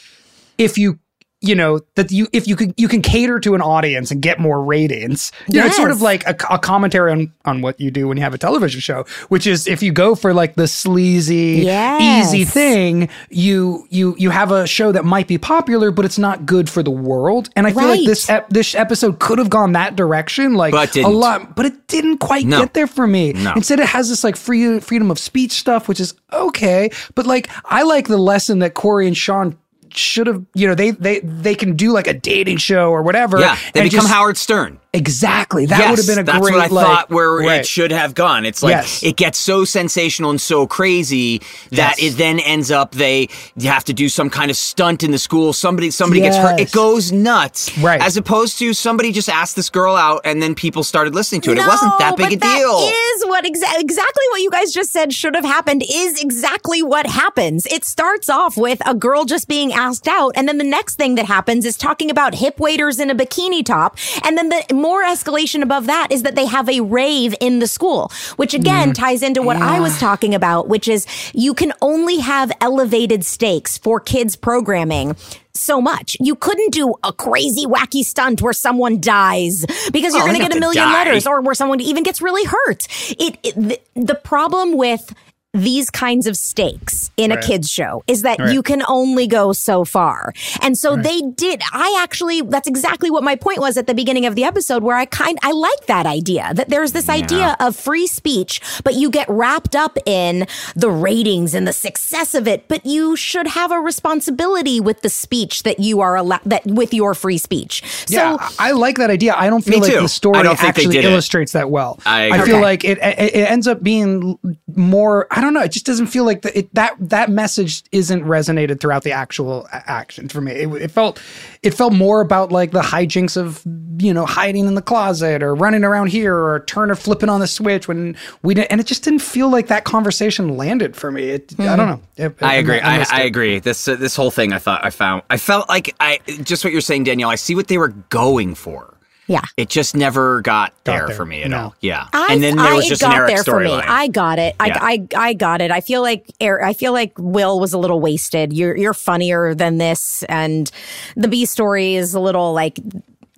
if you you know that you if you can you can cater to an audience and get more ratings you yes. know it's sort of like a, a, commentary on on what you do when you have a television show which is if you go for like the sleazy yes. easy thing you you you have a show that might be popular but it's not good for the world and i feel like this ep- this episode could have gone that direction like a lot but it didn't quite no. get there for me no. instead it has this like free freedom of speech stuff which is okay but like i like the lesson that cory and shawn should have, you know, they they they can do like a dating show or whatever. Yeah, they become just, Howard Stern. Exactly. That yes, would have been a that's great. That's what I like, thought where right. it should have gone. It's like yes. it gets so sensational and so crazy that yes. it then ends up they have to do some kind of stunt in the school. Somebody somebody gets hurt. It goes nuts. Right. As opposed to somebody just asked this girl out and then people started listening to it. No, it wasn't that big a that deal. Is what exa- exactly what you guys just said should have happened is exactly what happens. It starts off with a girl just being asked out and then the next thing that happens is talking about hip waders in a bikini top and then the more escalation above that is that they have a rave in the school, which again mm. ties into what yeah. I was talking about, which is you can only have elevated stakes for kids programming so much. You couldn't do a crazy wacky stunt where someone dies because you're oh, going to get a million letters or where someone even gets really hurt. It, it the, the problem with these kinds of stakes in right. a kids show is that right. you can only go so far. And so right. they did. I actually, that's exactly what my point was at the beginning of the episode where I kind, I like that idea that there's this yeah. idea of free speech, but you get wrapped up in the ratings and the success of it, but you should have a responsibility with the speech that you are allowed, that with your free speech. So yeah, I like that idea. I don't feel like the story actually illustrates it. that well. I, I feel okay. like it, it, it ends up being more, I don't know. It just doesn't feel like the, it, that that message isn't resonated throughout the actual action for me. It, it, felt it felt more about like the hijinks of you know hiding in the closet or running around here or Turner flipping on the switch when we didn't, and it just didn't feel like that conversation landed for me. It, mm-hmm. I don't know. It, I agree. I, I, I, agree. This uh, this whole thing, I thought I found I felt like I just what you're saying, Danielle. I see what they were going for yeah. It just never got, got there, there, for me at no. all. Yeah. I, and then there was I, just got an Eric there for me. Line. I got it. I, yeah. I, I got it. I feel like Eric, I feel like Will was a little wasted. You're you're funnier than this, and the B story is a little like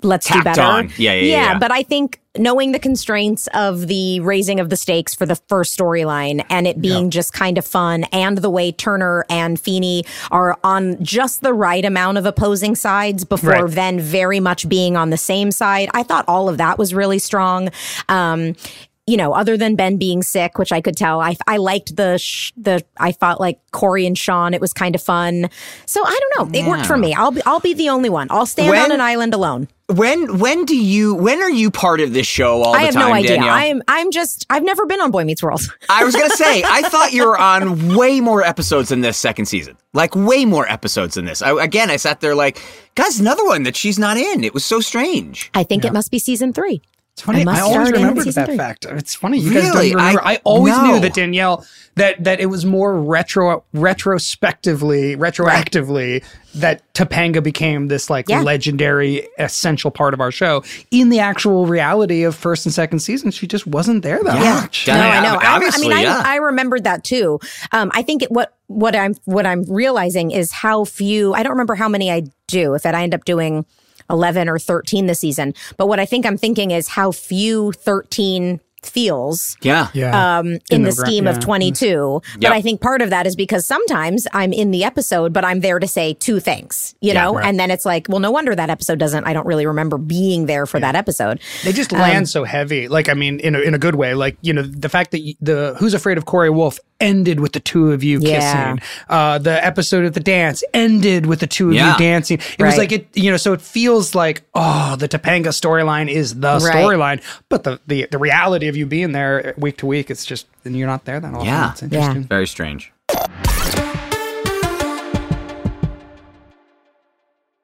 let's Tacked do better. On. Yeah, yeah, yeah, yeah. But I think knowing the constraints of the raising of the stakes for the first storyline and it being yep. just kind of fun and the way Turner and Feeny are on just the right amount of opposing sides before right. then very much being on the same side. I thought all of that was really strong. Um, you know, other than Ben being sick, which I could tell, I, I liked the, sh- the, I felt like Cory and Shawn, it was kind of fun. So I don't know. It yeah. worked for me. I'll be, I'll be the only one. I'll stand when, on an island alone. When, when do you, when are you part of this show all I the time? I have no idea. Danielle? I'm, I'm just, I've never been on Boy Meets World. I was going to say, I thought you were on way more episodes than this second season. Like way more episodes than this. I, again, I sat there like, guys, another one that she's not in. It was so strange. I think yeah. it must be season three. It's funny. I, I always remembered that three. fact. It's funny. You really? guys don't remember. I, I always no. knew that Danielle that that it was more retro retrospectively retroactively right. that Topanga became this like yeah. legendary essential part of our show. In the actual reality of first and second season, she just wasn't there that yeah. much. No, I know. I, I mean, yeah. I, I remembered that too. Um, I think it, what what I'm what I'm realizing is how few. I don't remember how many I do. If I end up doing 11 or 13 this season. But what I think I'm thinking is how few 13 feels. Yeah. yeah. Um, in, in the, the, scheme yeah. of 22. Yep. But I think part of that is because sometimes I'm in the episode, but I'm there to say two things, you yeah, know? Right. And then it's like, well, no wonder that episode doesn't, I don't really remember being there for that episode. They just land um, so heavy. Like, I mean, in a, in a good way. Like, you know, the fact that the Who's Afraid of cory Wolf ended with the two of you yeah. kissing. Uh, the episode of the dance ended with the two of yeah. you dancing. It right. was like it, you know, so it feels like, oh, the Topanga storyline is the right. storyline, but the, the the reality of you being there week to week, it's just and you're not there that often. Yeah, it's interesting. Yeah. Very strange.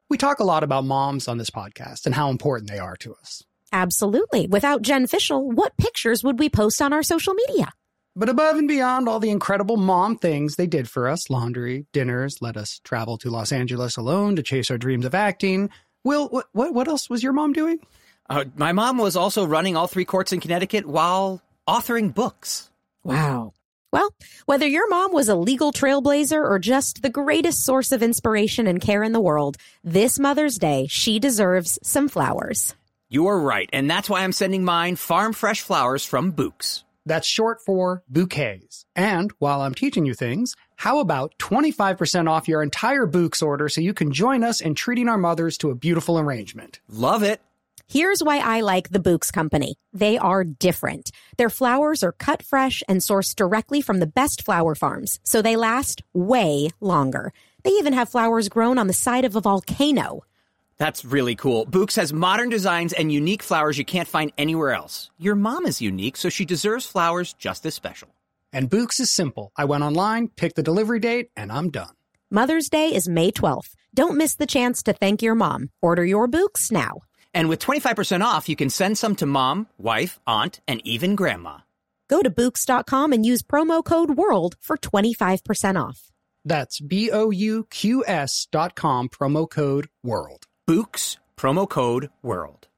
We talk a lot about moms on this podcast and how important they are to us. Absolutely. Without Jen Fishel, what pictures would we post on our social media? But above and beyond all the incredible mom things they did for us laundry, dinners, let us travel to Los Angeles alone to chase our dreams of acting. Will, what, what, what else was your mom doing? Uh, my mom was also running all three courts in Connecticut while authoring books. Wow. Well, whether your mom was a legal trailblazer or just the greatest source of inspiration and care in the world, this Mother's Day, she deserves some flowers. You are right, and that's why I'm sending mine farm fresh flowers from Bouqs. That's short for bouquets. And while I'm teaching you things, how about 25% off your entire Bouqs order so you can join us in treating our mothers to a beautiful arrangement? Love it. Here's why I like the Bouqs Company. They are different. Their flowers are cut fresh and sourced directly from the best flower farms, so they last way longer. They even have flowers grown on the side of a volcano. That's really cool. Bouqs has modern designs and unique flowers you can't find anywhere else. Your mom is unique, so she deserves flowers just as special. And Bouqs is simple. I went online, picked the delivery date, and I'm done. Mother's Day is May 12th. Don't miss the chance to thank your mom. Order your Bouqs now. And with 25% off, you can send some to mom, wife, aunt, and even grandma. Go to Bouqs.com and use promo code WORLD for 25% off. That's B O U Q S dot com, promo code WORLD. Bouqs, promo code WORLD.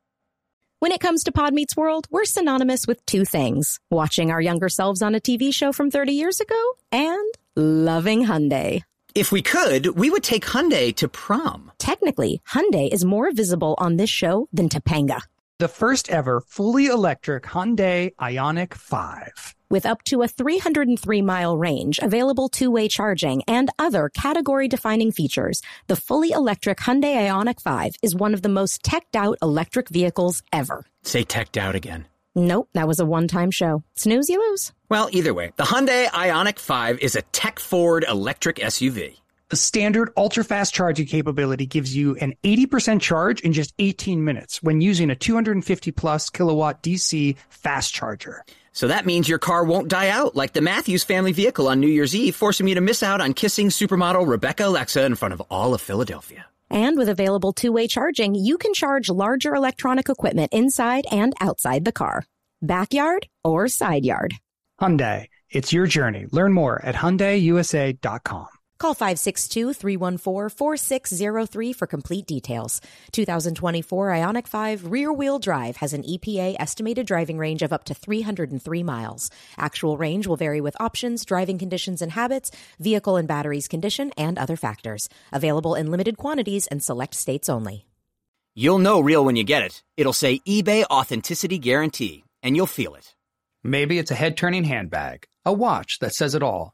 When it comes to Pod Meets World, we're synonymous with two things watching our younger selves on a TV show from 30 years ago and loving Hyundai. If we could, we would take Hyundai to prom. Technically, Hyundai is more visible on this show than Topanga. The first ever fully electric Hyundai Ioniq 5. With up to a 303 mile range, available two way charging, and other category defining features, the fully electric Hyundai Ioniq 5 is one of the most teched out electric vehicles ever. Say teched out again. Nope, that was a one time show. Snooze, you lose. Well, either way, the Hyundai Ioniq 5 is a tech forward electric SUV. The standard ultra fast charging capability gives you an 80% charge in just 18 minutes when using a 250 plus kilowatt DC fast charger. So that means your car won't die out like the Matthews family vehicle on New Year's Eve, forcing me to miss out on kissing supermodel Rebecca Alexa in front of all of Philadelphia. And with available two way charging, you can charge larger electronic equipment inside and outside the car, backyard or side yard. Hyundai, it's your journey. Learn more at HyundaiUSA.com. Call 562-314-4603 for complete details. 2024 Ioniq 5 rear-wheel drive has an EPA estimated driving range of up to 303 miles. Actual range will vary with options, driving conditions and habits, vehicle and batteries condition, and other factors. Available in limited quantities and select states only. You'll know real when you get it. It'll say eBay Authenticity Guarantee, and you'll feel it. Maybe it's a head-turning handbag, a watch that says it all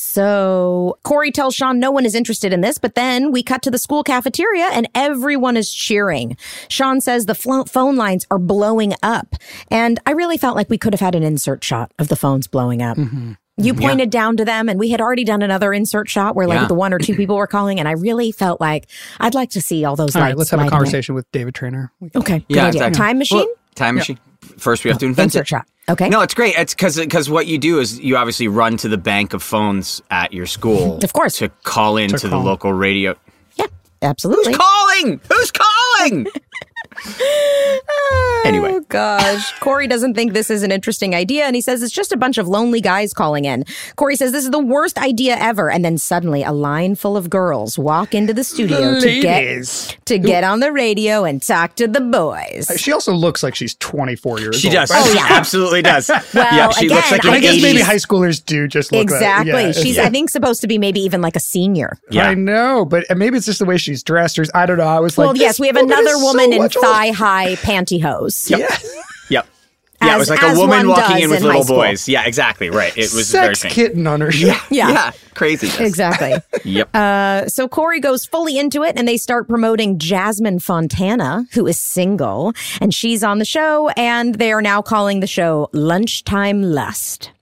So Cory tells Shawn no one is interested in this, but then we cut to the school cafeteria and everyone is cheering. Shawn says the phone lines are blowing up. And I really felt like we could have had an insert shot of the phones blowing up. Mm-hmm. You pointed yeah. down to them, and we had already done another insert shot where like yeah. the one or two people were calling, and I really felt like I'd like to see all those. All right, let's have a conversation with David Trainer. Okay, yeah, exactly. time machine. Well, time machine. First, we have to oh, invent insert it. shot. Okay. No, it's great. It's because because what you do is you obviously run to the bank of phones at your school, of course, to call into the local radio. Yeah, absolutely. Who's calling? Who's calling? Anyway. Oh, gosh. Cory doesn't think this is an interesting idea, and he says it's just a bunch of lonely guys calling in. Cory says this is the worst idea ever, and then suddenly a line full of girls walk into the studio The to get to get on the radio and talk to the boys. She also looks like she's 24 years She old. She does. right? Oh, she yeah. absolutely does. yeah, she again, looks like I an guess 80s. maybe high schoolers do just look Exactly. Like, yeah, She's, yeah. I think, supposed to be maybe even like a senior. Yeah. I know, but maybe it's just the way she's dressed. Or I don't know. I was like, Well, yes, we have another is so woman in thigh high pantyhose. Yeah. Yep. Yeah, it was like a woman walking in with in little boys. Yeah, exactly. Right. It was very Sex strange. kitten on her shoulder. Yeah. Yeah. Crazy. Exactly. Yep. Uh, so Cory goes fully into it and they start promoting Jasmine Fontana, who is single, and she's on the show, and they are now calling the show Lunchtime Lust.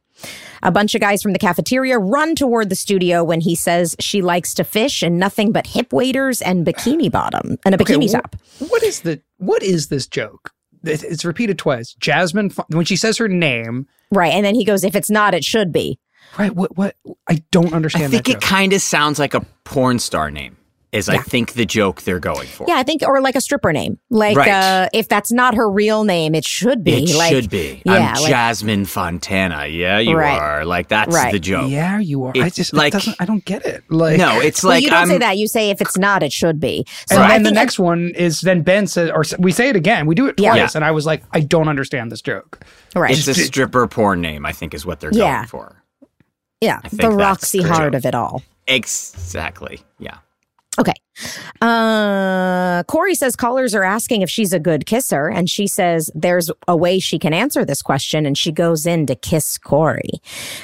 A bunch of guys from the cafeteria run toward the studio when he says she likes to fish and nothing but hip waders and bikini bottom and a Okay, bikini wh- top. what is the what is this joke? It- It's repeated twice. Jasmine, when she says her name, Right. And then he goes, if it's not, it should be. right? What? What? I don't understand. I think that it kind of sounds like a porn star name. Is I think the joke they're going for. Yeah, I think, or like a stripper name. Like, Right. uh, if that's not her real name, it should be. It like, should be. Yeah. I'm like, Jasmine Fontana. Yeah, you Right. are. Like that's Right. the joke. Yeah, you are. I just like- like I don't get it. Like No, it's well, like you don't I'm, say that. You say if it's not, it should be. So And, I and the next one is then Ben says, or we say it again. We do it twice, Yeah. and I was like, I don't understand this joke. right. It's a stripper porn name. I think is what they're Yeah. going for. yeah, the Roxy the heart joke. of it all. Exactly. Yeah. Okay. Uh, Cory says callers are asking if she's a good kisser, and she says there's a way she can answer this question, and she goes in to kiss Cory.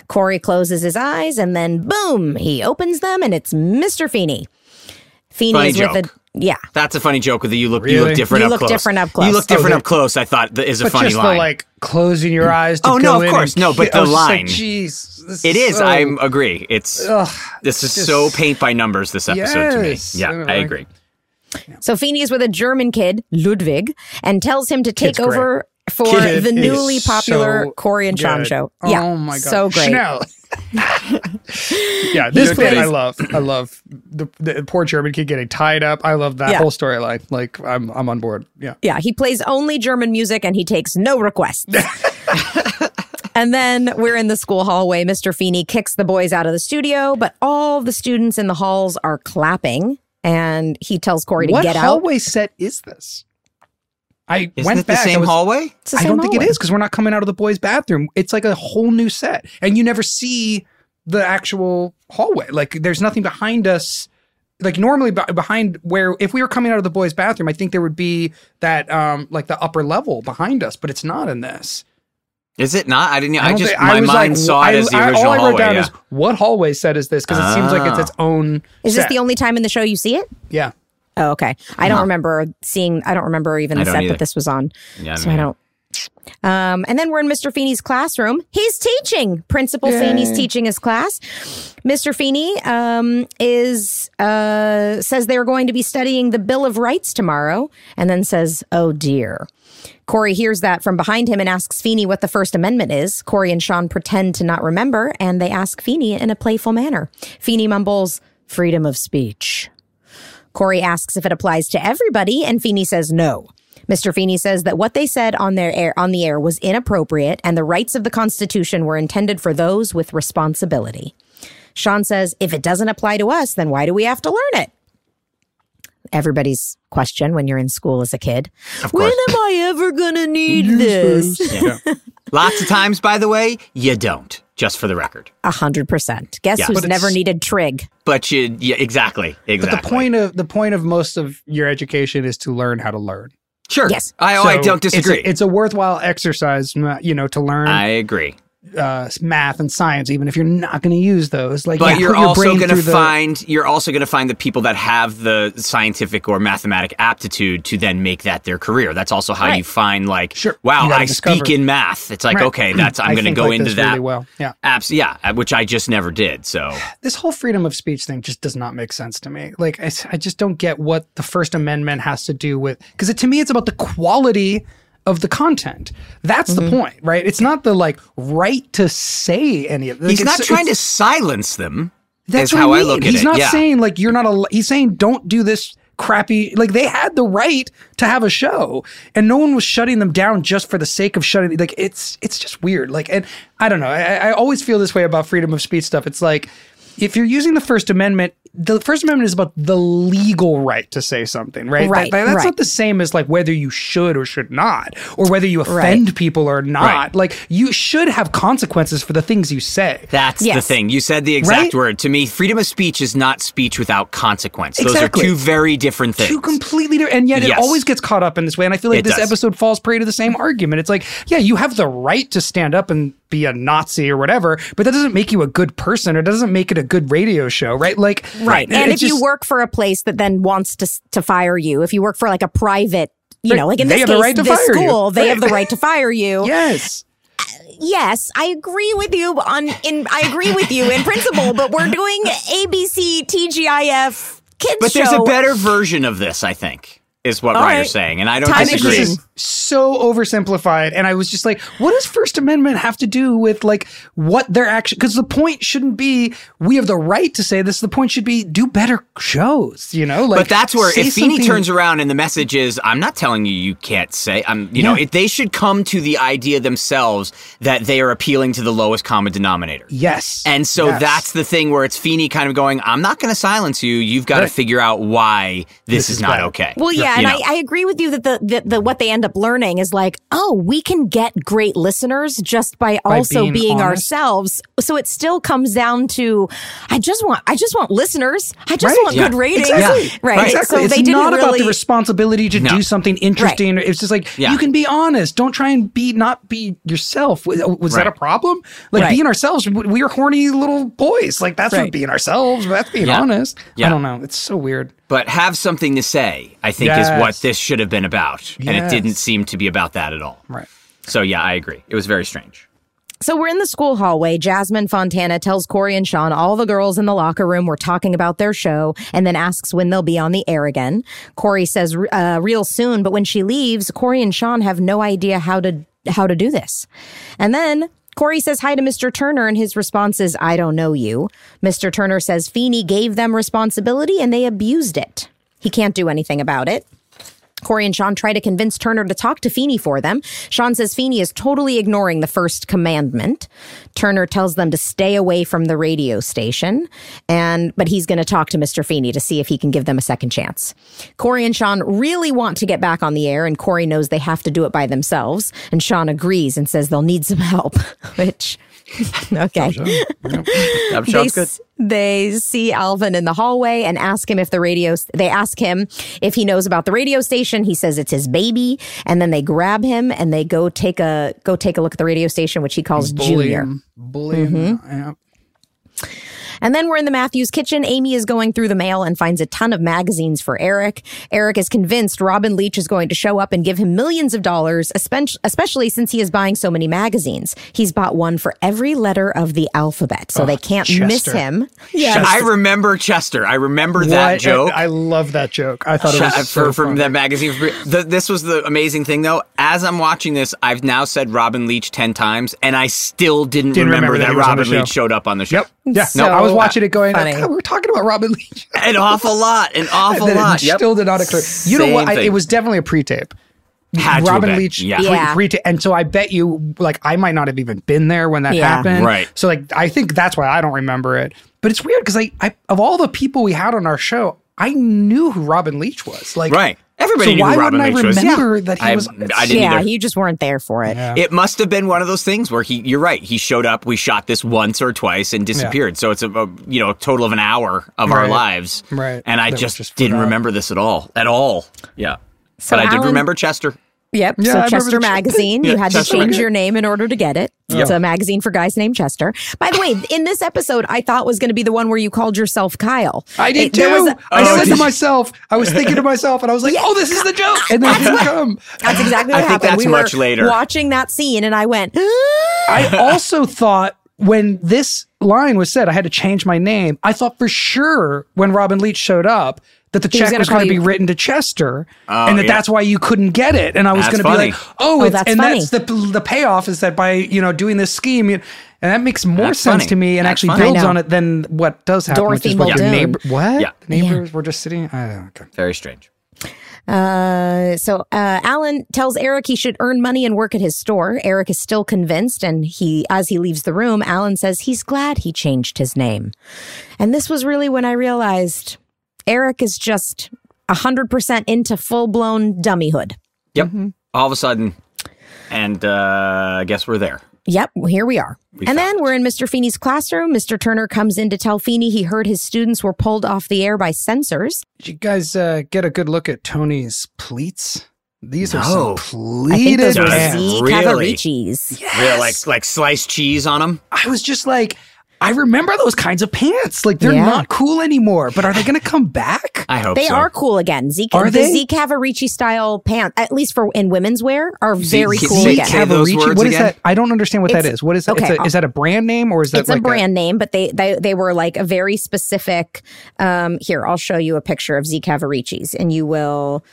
Cory closes his eyes, and then boom, he opens them, and it's Mr. Feeny. Feeny's Funny with a joke. Yeah. That's a funny joke with you. You look you look different You up look close. different up close. You look oh, different Oh, up close. I thought that is a But funny just line. the like closing your eyes. To Oh, go no, of in course. No, but the I was just like, line. Jeez, this it is. so- I agree. It's Ugh, this is just- so paint by numbers. This episode Yes. to me. Yeah, oh, I I like- agree. So Feeny is with a German kid, Ludwig, and tells him to take Kid's great. over for Kid the newly popular so Cory and Shawn good. show. Oh yeah. Oh my god. So great. Schnell. yeah, this look bit at I love. I love the, the poor German kid getting tied up. I love that Yeah. whole storyline. Like I'm I'm on board. Yeah. Yeah, he plays only German music and he takes no requests. and then we're in the school hallway. Mr. Feeny kicks the boys out of the studio, but all the students in the halls are clapping. And he tells Cory to what get out. What hallway set is this? I Isn't went it back. I same was- hallway? It's the I don't think it is because we're not coming out of the boys' bathroom. It's like a whole new set, and you never see the actual hallway. Like there's nothing behind us. Like normally be- behind where if we were coming out of the boys' bathroom, I think there would be that um like the upper level behind us, but it's not in this. Is it not? I didn't. I, don't just think- my was mind like, saw I- it as the I- original All I wrote hallway. down yeah. is what hallway set is this? Because it seems like it's its own. Is this the only time in the show you see it? Yeah. Oh, okay. I don't remember seeing, I don't remember even the don't set either. that this was on. Yeah, so I don't. Um, and then we're in Mr. Feeny's classroom. He's teaching. Principal Feeny's teaching his class. Mr. Feeny um, is uh, says they're going to be studying the Bill of Rights tomorrow, and then says, "Oh dear." Cory hears that from behind him and asks Feeny what the First Amendment is. Cory and Shawn pretend to not remember, and they ask Feeny in a playful manner. Feeny mumbles, "Freedom of speech." Cory asks if it applies to everybody, and Feeny says no. Mr. Feeny says that what they said on their air on the air was inappropriate, and the rights of the Constitution were intended for those with responsibility. Shawn says, if it doesn't apply to us, then why do we have to learn it? Everybody's question when you're in school as a kid. When am I ever gonna need this? Yeah. Lots of times, by the way, you don't. Just for the record, A hundred percent. Guess Yeah. who's never needed trig? but you, yeah, exactly, exactly. But the point of the point of most of your education is to learn how to learn. sure. Yes. I, oh, I don't it's a- disagree. It's a, worthwhile exercise, you know, to learn I agree. Uh, math and science, even if you're not going to use those. Like, But yeah, you're put your also brain going to through the- find you're also going to find the people that have the scientific or mathematic aptitude to then make that their career. That's also how you find like, Sure. wow, I discover. speak in math. It's like Right. okay, that's I'm going to go like into that. really well. Yeah, Abs- yeah, uh, which I just never did. So this whole freedom of speech thing just does not make sense to me. Like, I just don't get what the First Amendment has to do with because to me, it's about the quality of the content. That's Mm-hmm. the point, right? It's not the like right to say any of. Like, he's not trying to silence them. That's how I, I look at he's it. not yeah. saying like you're not a. He's saying don't do this crappy. Like they had the right to have a show, and no one was shutting them down just for the sake of shutting. Like it's it's just weird. Like and I don't know. I, I always feel this way about freedom of speech stuff. It's like if you're using the First Amendment, the First Amendment is about the legal right to say something, right? Right. That, that's right. not the same as like whether you should or should not, or whether you offend Right. people or not. Right. Like you should have consequences for the things you say. That's the thing. You said the exact Right? word. To me, freedom of speech is not speech without consequence. Those are two very different things. Two completely different, and yet it always gets caught up in this way. And I feel like It this does. episode falls prey to the same argument. It's like, yeah, you have the right to stand up and be a Nazi or whatever, but that doesn't make you a good person or doesn't make it a good radio show, right? Like, Right. And it's if you work for a place that then wants to to fire you, if you work for like a private, you know, like in this the case, right this fire you. school, they Right. have the right to fire you. yes. Uh, yes, I agree with you on in I agree with you in principle, but we're doing ABC TGIF kids but there's show. a better version of this, I think, is what All Ryder's right. saying. And I don't Time disagree. is so oversimplified. And I was just like, what does First Amendment have to do with like what they're actually, because the point shouldn't be we have the right to say this. The point should be do better shows, you know? Like, but that's where say if Feeny turns around and the message is, "I'm not telling you you can't say," I'm, you know, Yeah. it, they should come to the idea themselves that they are appealing to the lowest common denominator. Yes. And so Yes. that's the thing where it's Feeny kind of going, "I'm not going to silence you. You've got to figure out why this, This is, is not bad." okay." Well, yeah, You and. I, I agree with you that the, the the what they end up learning is like, oh, we can get great listeners just by, By also being being, ourselves. So it still comes down to, I just want, I just want listeners. I just Right. want Yeah. good ratings. Exactly. Right. Exactly. So it's they didn't not about the responsibility to No. do something interesting. It's just like Yeah. you can be honest. Don't try and be not be yourself. Was, uh, was that a problem? Like Right. being ourselves. We are horny little boys. Like that's Right. what being ourselves. That's being Yeah. honest. Yeah. I don't know. It's so weird. But have something to say, I think, is what this should have been about. And it didn't seem to be about that at all. Right. So, yeah, I agree. It was very strange. So we're in the school hallway. Jasmine Fontana tells Cory and Shawn all the girls in the locker room were talking about their show and then asks when they'll be on the air again. Cory says uh, real soon, but when she leaves, Cory and Shawn have no idea how to how to do this. And then Cory says hi to Mr. Turner and his response is I don't know you. Mr. Turner says Feeny gave them responsibility and they abused it. He can't do anything about it. Cory and Shawn try to convince Turner to talk to Feeny for them. Shawn says Feeny is totally ignoring the first commandment. Turner tells them to stay away from the radio station, and but he's going to talk to Mr. Feeny to see if he can give them a second chance. Cory and Shawn really want to get back on the air, and Cory knows they have to do it by themselves. And Shawn agrees and says they'll need some help, which okay. That They, sounds good. s- they see Alvin in the hallway and ask him if the radio, they ask him if he knows about the radio station. He says it's his baby. And then they grab him and they go take a, go take a look at the radio station, which he calls Junior. Bullying. Bullying. Mm-hmm. Yeah. And then we're in the Matthews kitchen. Amy is going through the mail and finds a ton of magazines for Eric. Eric is convinced Robin Leach is going to show up and give him millions of dollars, especially since he is buying so many magazines. He's bought one for every letter of the alphabet, so they can't miss him. him. I remember Chester. I remember that joke. I, I love that joke. I thought it was Ch- so for, from funny. that magazine. The, this was the amazing thing, though. As I'm watching this, I've now said Robin Leach ten times, and I still didn't, Didn't remember, remember that that he was on the Robin Leach showed up on the show. Yep. Yeah. So no, I was watching it going. funny. "God, we're talking about Robin Leach. An awful lot. An awful lot. it Yep. still did not occur. You know what? I, it was definitely a pre-tape. Had Robin. Leach, Yeah. pre- Yeah. pre-tape, and so I bet you, like, I might not have even been there when that Yeah. happened. Right. So, like, I think that's why I don't remember it. But it's weird because I, I, of all the people we had on our show, I knew who Robin Leach was. Like, Right. Everybody so knew why Robin wouldn't Leach I remember Yeah. that he I- was? I didn't yeah, either. you just weren't there for it. Yeah. It must have been one of those things where he, you're right, he showed up, we shot this once or twice and disappeared. So it's a, a, you know, a total of an hour of our lives. Right. And I That just, just didn't remember this at all. At all. Yeah. So but I did remember Chester. Yep. Yeah, so remember Chester the Ch- Magazine, you had Chester to change Magazine. your name in order to get it. It's a magazine for guys named Chester. By the way, in this episode, I thought was going to be the one where you called yourself Kyle. I did It- too. was a- I Oh, said to myself, I was thinking to myself, and I was like, "Oh, this is the joke," ah, and then it didn't come. That's exactly what I think happened. that's we much were later. watching that scene, and I went, I also thought when this line was said, I had to change my name. I thought for sure when Robin Leach showed up that the He check gonna was going to be written to Chester, Oh, and that yeah. that's why you couldn't get it. And I was going to be like, oh, Oh, it's, that's and funny. that's the the payoff is that by you know doing this scheme, you, and that makes more That's sense funny. to me and That's actually funny. builds on it than what does happen. Dorothy which is what the Muldoon. neighbor, what Yeah. The neighbors were just sitting. I don't know. Okay. Very strange. Uh, so uh, Alan tells Eric he should earn money and work at his store. Eric is still convinced, and he, as he leaves the room, Alan says he's glad he changed his name. And this was really when I realized Eric is just hundred percent into full blown dummyhood. Yep. All of a sudden, and uh, I guess we're there. Yep, here we are. We and found then it. we're in Mr. Feeny's classroom. Mr. Turner comes in to tell Feeny he heard his students were pulled off the air by censors. Did you guys uh, get a good look at Tony's pleats? These are No. some I think those pleated were pants. Z Really? Cavariccis. Real like like sliced cheese on them. I was just like, I remember those kinds of pants. Like they're Yeah. not cool anymore. But are they going to come back? I hope They so. are cool again. Z Are the they? Z Cavaricci style pants, at least for in women's wear, are very Z- cool Z- again. Say those Cavaricci? What is again? that? I don't understand what that It's- is. What is that? okay, It's a, is that a brand name or is that it's like a brand name, but they, they they were like a very specific. Um, here, I'll show you a picture of Z Cavariccis, and you will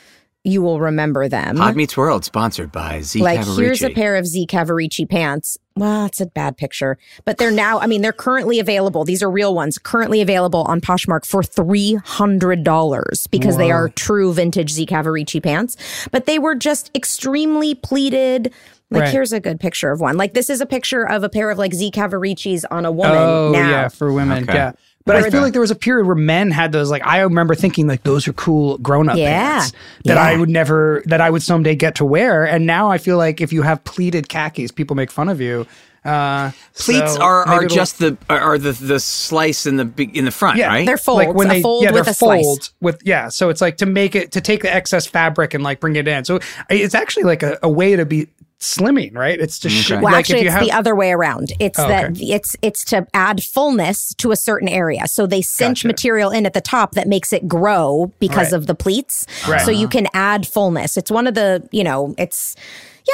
you will remember them. Pod Meets World, sponsored by Z like Cavaricci. here's a pair of Z Cavaricci pants. Well, it's a bad picture, but they're now. I mean, they're currently available. These are real ones, currently available on Poshmark for three hundred dollars because they are true vintage Z Cavaricci pants. But they were just extremely pleated. Like Right. here's a good picture of one. Like this is a picture of a pair of like Z Cavariccis on a woman Oh now. yeah, for women. Okay. Yeah. But I Where feel the- like there was a period where men had those. Like I remember thinking like those are cool grown up Yeah. pants that I would never that I would someday get to wear. And now I feel like if you have pleated khakis, people make fun of you. Uh, Pleats so are, are just the are are the the slice in the be- in the front, Yeah, right? They're folds, a fold yeah, with they're slice. folds with yeah. So it's like to make it to take the excess fabric and like bring it in. So it's actually like a, a way to be slimming, right? It's to sh- Okay. Well, like actually, if you it's have the other way around. It's Oh, that okay. it's it's to add fullness to a certain area. So they cinch Gotcha. material in at the top that makes it grow because Right. of the pleats. Right. So you can add fullness. It's one of the you know it's.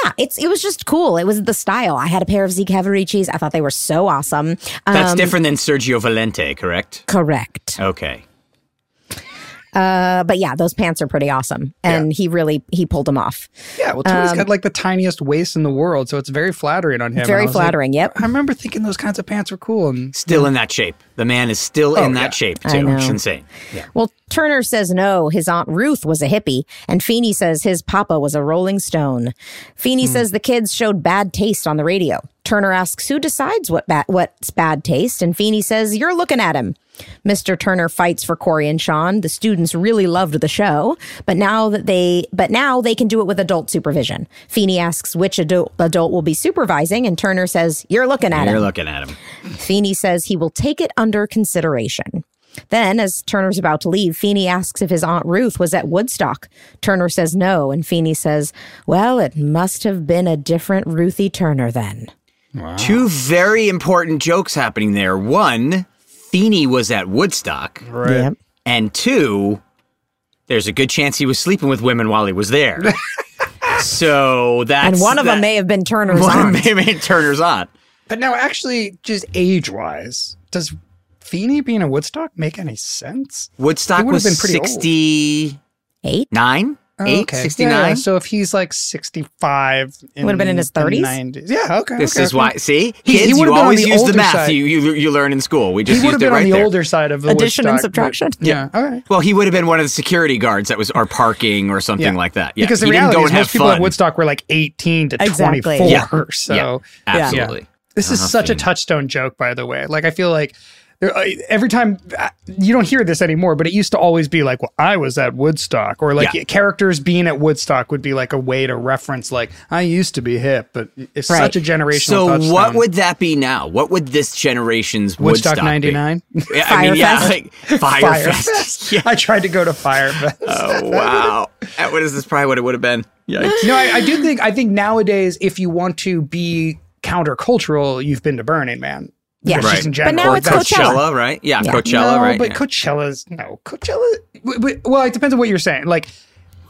Yeah, it's it was just cool. It was the style. I had a pair of Z Cavariccis. I thought they were so awesome. That's Um, different than Sergio Valente, correct? Correct. Okay. Uh, but yeah, those pants are pretty awesome, and he really he pulled them off. yeah. Well, Tony's got like the tiniest waist in the world, so it's very flattering on him. Very was like- flattering. yep. I remember thinking those kinds of pants were cool, and Still in that shape. The man is still in Oh, that yeah. shape too. know. It's insane. Yeah. Well, Turner says no, his Aunt Ruth was a hippie, and Feeny says his papa was a Rolling Stone. Feeny says the kids showed bad taste on the radio. Turner asks who decides what ba- what's bad taste, and Feeny says you're looking at him. Mr. Turner fights for Cory and Shawn. The students really loved the show, but now that they but now they can do it with adult supervision. Feeny asks which adult adult will be supervising, and Turner says you're looking at You're him. looking at him. Feeny says he will take it under consideration. Then, as Turner's about to leave, Feeny asks if his Aunt Ruth was at Woodstock. Turner says no, and Feeny says, Well, it must have been a different Ruthie Turner then. Two very important jokes happening there. One, Feeny was at Woodstock, right. Yep. and two, there's a good chance he was sleeping with women while he was there. so that's And one of them may have been Turner's one aunt. may have been Turner's aunt. But now, actually, just age wise, does Feeny being a Woodstock make any sense? Woodstock He would have was been pretty old. 69, Eight? Okay. 69. Yeah, so if he's like 65, Would have been in his the 30s? 90s. Yeah, okay. This okay, is okay. why. See, He- he kids, would've you been on always the use the math side. you, you you learn in school. We He just would used have it been right on the there. older side of the Addition and Woodstock, but- subtraction? Yeah, all right. Well, he would have been one of the security guards that was or parking or something Yeah. like that. Yeah, because the he didn't reality go is most people fun. at Woodstock were like 18 to Exactly. 24. Yeah. So yeah, absolutely. This is Uh-huh, such a touchstone joke, by the way. Like, I feel like there, every time uh, you don't hear this anymore, but it used to always be like, well, I was at Woodstock, or like Yeah. characters being at Woodstock would be like a way to reference, like, I used to be hip, but it's Right. such a generational So touchstone. what would that be now? What would this generation's Woodstock Woodstock, be? 99? Yeah, I mean, yeah, Fyre Fest? like Fyre Fest. yeah. I tried to go to Fyre Fest. Oh wow! What is this? Probably what it would have been. Yikes. no, I, I do think, I think nowadays, if you want to be countercultural, you've been to Burning Man. Yeah. Just Right. in But general. now it's That's- Coachella. Coachella, right? Yeah, Yeah. Coachella, no, right? but yeah. Coachella's no Coachella. w- w- Well, it depends on what you're saying. Like,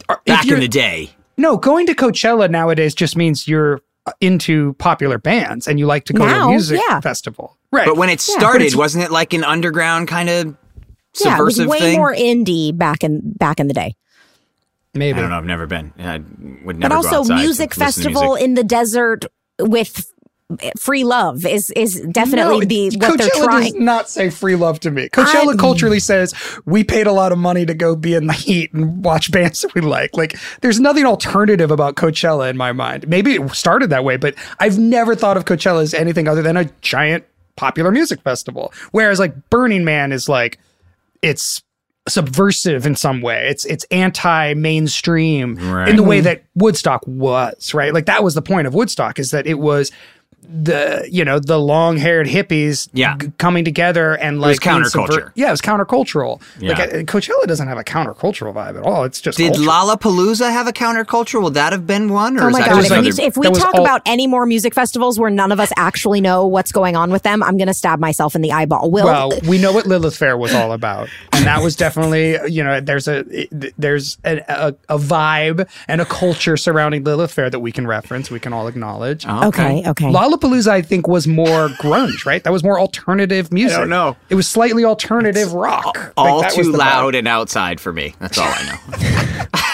if Back in you're- the day, no, going to Coachella nowadays just means you're uh, into popular bands and you like to go now, to a music yeah. festival. Right. But when it started, yeah, wasn't it like an underground kind of subversive yeah, it was way thing? more indie back in back in the day. Maybe. I don't know. I've never been. I would never But also music festival music. in the desert with free love is is definitely no, the what Coachella they're trying. Does not say free love to me. Coachella I, culturally says we paid a lot of money to go be in the heat and watch bands that we like. Like there's nothing alternative about Coachella in my mind. Maybe it started that way, but I've never thought of Coachella as anything other than a giant popular music festival. Whereas like Burning Man is like it's subversive in some way. It's it's anti-mainstream right. in the way that Woodstock was, right? Like that was the point of Woodstock is that it was the you know the long haired hippies yeah. G- coming together and like counterculture. yeah, it was countercultural. Yeah. Like uh, Coachella doesn't have a countercultural vibe at all. It's just did cultural. Lollapalooza have a counterculture? Would that have been one? oh my god! If, other, if, we talk all, about any more music festivals where none of us actually know what's going on with them, I'm going to stab myself in the eyeball. Will, well, we know what Lilith Fair was all about, and that was definitely you know there's a there's a, a, a, vibe and a culture surrounding Lilith Fair that we can reference, we can all acknowledge. Oh, okay, okay. okay. Lollapalooza, I think was more grunge, right? That was more alternative music. I don't know. It was slightly alternative rock. All, all too loud vibe. and outside for me. That's all I know.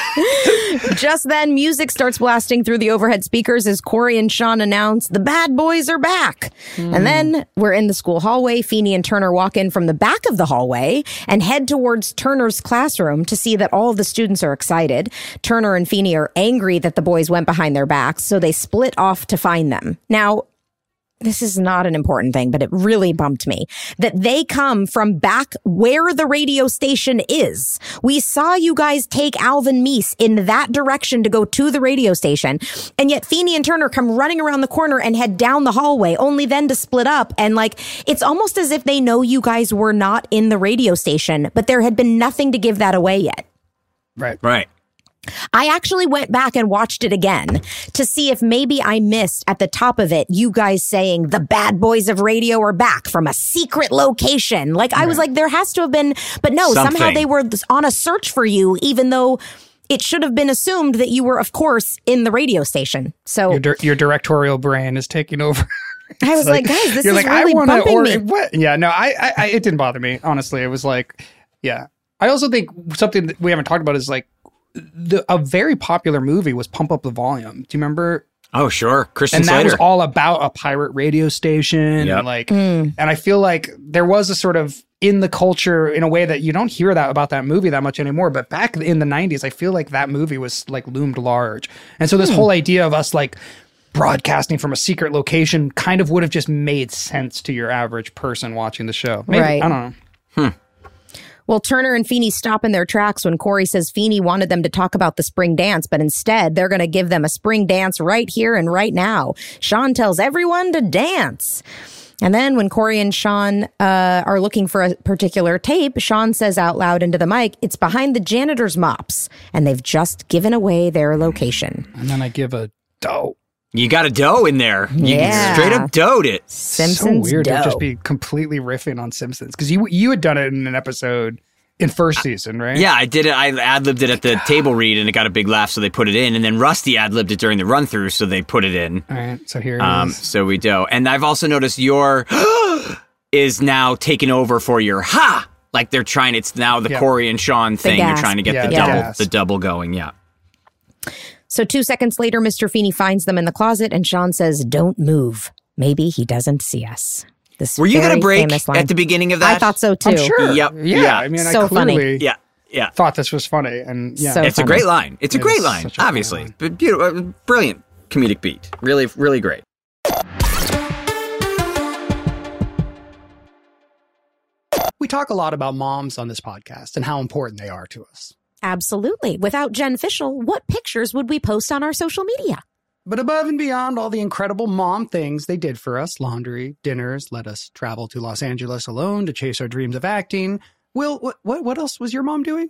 Just then, music starts blasting through the overhead speakers as Cory and Shawn announce the bad boys are back. Mm. And then we're in the school hallway. Feeny and Turner walk in from the back of the hallway and head towards Turner's classroom to see that all the students are excited. Turner and Feeny are angry that the boys went behind their backs, so they split off to find them. Now, this is not an important thing, but it really bumped me that they come from back where the radio station is. We saw you guys take Alvin Meese in that direction to go to the radio station. And yet Feeny and Turner come running around the corner and head down the hallway, only then to split up. And like, it's almost as if they know you guys were not in the radio station, but there had been nothing to give that away yet. Right. Right. I actually went back and watched it again to see if maybe I missed at the top of it you guys saying the bad boys of radio are back from a secret location. Like I was like, there has to have been, but no, Something. somehow they were on a search for you, even though it should have been assumed that you were, of course, in the radio station. So your, di- your directorial brain is taking over. I was like, like, guys, this is like, really I bumping or, me. What? Yeah, no, I, I, I, it didn't bother me. Honestly, it was like, yeah. I also think something that we haven't talked about is like the a very popular movie was Pump Up the Volume. Do you remember? Oh sure, Christian and that Slater. was all about a pirate radio station. Yep. And like, mm. and I feel like there was a sort of in the culture in a way that you don't hear that about that movie that much anymore. But back in the '90s, I feel like that movie was like loomed large. And so this mm. whole idea of us like broadcasting from a secret location kind of would have just made sense to your average person watching the show. Maybe, right. I don't know. Hmm. Well, Turner and Feeny stop in their tracks when Cory says Feeny wanted them to talk about the spring dance, but instead they're going to give them a spring dance right here and right now. Shawn tells everyone to dance. And then when Cory and Shawn uh, are looking for a particular tape, Shawn says out loud into the mic, it's behind the janitor's mops, and they've just given away their location. And then I give a dope. You got a dough in there. You yeah. straight up doughed it. Simpsons so weird dough. to just be completely riffing on Simpsons because you you had done it in an episode in first season, right? Yeah, I did it. I ad libbed it at the table read, and it got a big laugh, so they put it in. And then Rusty ad libbed it during the run through, so they put it in. All right, so here um, is. So we do. And I've also noticed your is now taking over for your ha. Like they're trying. It's now the yep. Cory and Shawn thing. You're trying to get yeah, the double, the double going. Yeah. So two seconds later, Mr. Feeny finds them in the closet and Shawn says, Don't move. Maybe he doesn't see us. This Were you going to break at the beginning of that? I thought so too. I'm sure. Yep. Yeah. yeah. I mean, so I clearly funny. Yeah. Yeah. thought this was funny. And yeah. So it's funny. a great line. It's a it great line, a obviously. Line. But beautiful, uh, brilliant comedic beat. Really, really great. We talk a lot about moms on this podcast and how important they are to us. Absolutely. Without Jen Fishel, what pictures would we post on our social media? But above and beyond all the incredible mom things they did for us laundry, dinners, let us travel to Los Angeles alone to chase our dreams of acting. Will, what, what, what else was your mom doing?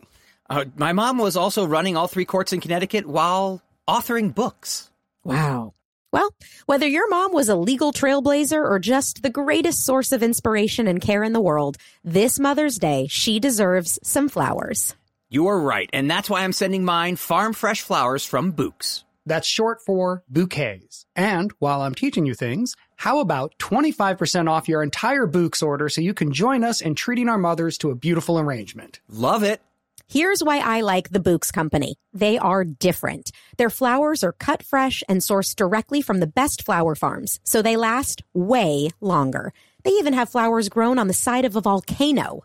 Uh, my mom was also running all three courts in Connecticut while authoring books. Wow. Well, whether your mom was a legal trailblazer or just the greatest source of inspiration and care in the world, this Mother's Day, she deserves some flowers. You are right, and that's why I'm sending mine farm fresh flowers from Bouqs. That's short for bouquets. And while I'm teaching you things, how about 25% off your entire Bouqs order so you can join us in treating our mothers to a beautiful arrangement? Love it. Here's why I like the Bouqs Company. They are different. Their flowers are cut fresh and sourced directly from the best flower farms, so they last way longer. They even have flowers grown on the side of a volcano.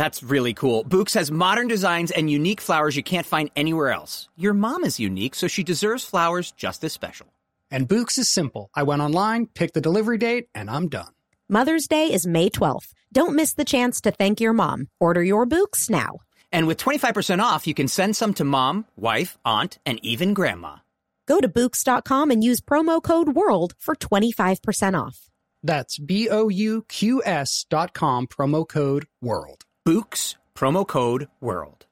That's really cool. Bouqs has modern designs and unique flowers you can't find anywhere else. Your mom is unique, so she deserves flowers just as special. And Bouqs is simple. I went online, picked the delivery date, and I'm done. Mother's Day is May 12th. Don't miss the chance to thank your mom. Order your Bouqs now. And with 25% off, you can send some to mom, wife, aunt, and even grandma. Go to Bouqs.com and use promo code WORLD for 25% off. That's B O U Q S dot com, promo code WORLD. Bouqs, promo code WORLD.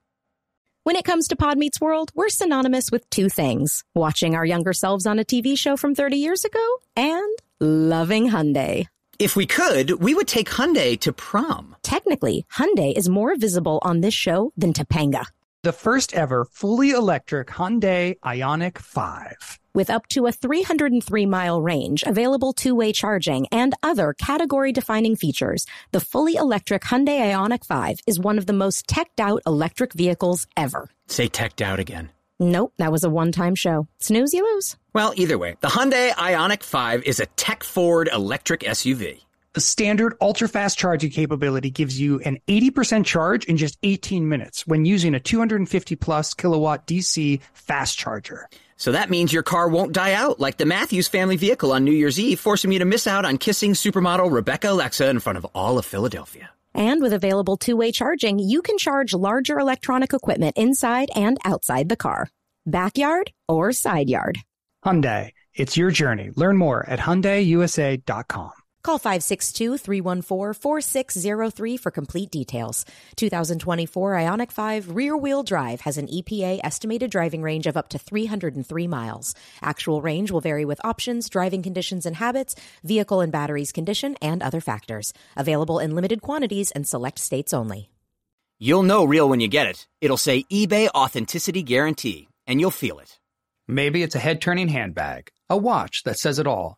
When it comes to Pod Meets World, we're synonymous with two things watching our younger selves on a TV show from 30 years ago and loving Hyundai. If we could, we would take Hyundai to prom. Technically, Hyundai is more visible on this show than Topanga. The first ever fully electric Hyundai Ioniq 5 with up to a 303 mile range, available two way charging, and other category defining features, the fully electric Hyundai Ioniq 5 is one of the most teched out electric vehicles ever. Say teched out again. Nope, that was a one time show. Snooze, you lose. Well, either way, the Hyundai Ioniq 5 is a tech forward electric SUV. The standard ultra fast charging capability gives you an 80% charge in just 18 minutes when using a 250 plus kilowatt DC fast charger. So that means your car won't die out like the Matthews family vehicle on New Year's Eve, forcing me to miss out on kissing supermodel Rebecca Alexa in front of all of Philadelphia. And with available two way charging, you can charge larger electronic equipment inside and outside the car, backyard or side yard. Hyundai, it's your journey. Learn more at HyundaiUSA.com. Call 562-314-4603 for complete details. 2024 Ioniq 5 rear-wheel drive has an EPA estimated driving range of up to 303 miles. Actual range will vary with options, driving conditions and habits, vehicle and batteries condition, and other factors. Available in limited quantities and select states only. You'll know real when you get it. It'll say eBay Authenticity Guarantee, and you'll feel it. Maybe it's a head-turning handbag, a watch that says it all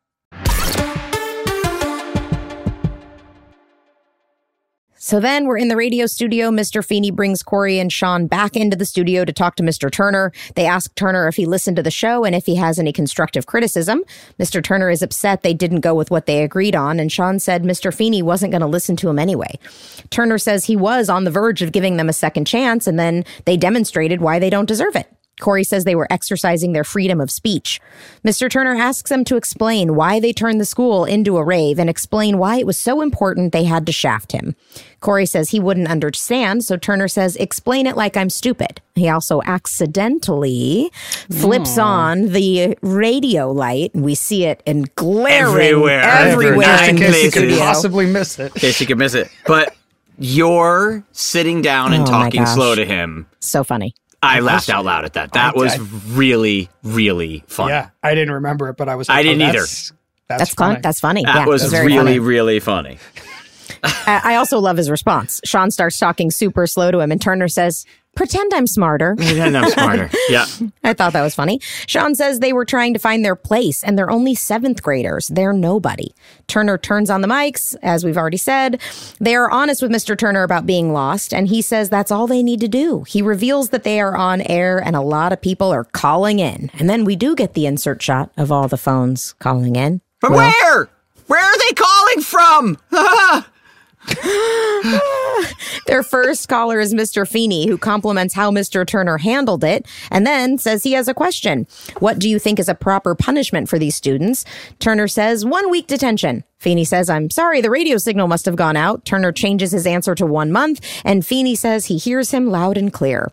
So then we're in the radio studio. Mr. Feeny brings Cory and Shawn back into the studio to talk to Mr. Turner. They ask Turner if he listened to the show and if he has any constructive criticism. Mr. Turner is upset they didn't go with what they agreed on, and Shawn said Mr. Feeny wasn't going to listen to him anyway. Turner says he was on the verge of giving them a second chance, and then they demonstrated why they don't deserve it. Cory says they were exercising their freedom of speech. Mr. Turner asks them to explain why they turned the school into a rave and explain why it was so important they had to shaft him. Cory says he wouldn't understand, so Turner says, explain it like I'm stupid. He also accidentally flips mm. on the radio light, and we see it in glaring everywhere, everywhere, everywhere in, case you could possibly miss it. In case you could miss it. But you're sitting down and oh talking slow to him. So funny. I laughed out loud at that. That I, was I, really, really fun. Yeah, I didn't remember it, but I was. Like, I didn't oh, either. That's, that's, that's funny. fun. That's funny. That yeah, was, was really, funny. really funny. I also love his response. Shawn starts talking super slow to him, and Turner says, Pretend I'm smarter. Pretend I'm smarter. Yeah. I thought that was funny. Shawn says they were trying to find their place and they're only seventh graders. They're nobody. Turner turns on the mics, as we've already said. They are honest with Mr. Turner about being lost, and he says that's all they need to do. He reveals that they are on air and a lot of people are calling in. And then we do get the insert shot of all the phones calling in. From well, where? Where are they calling? from? Their first caller is Mr. Feeny, who compliments how Mr. Turner handled it and then says he has a question. What do you think is a proper punishment for these students? Turner says one week detention. Feeny says, I'm sorry, the radio signal must have gone out. Turner changes his answer to one month, and Feeny says he hears him loud and clear.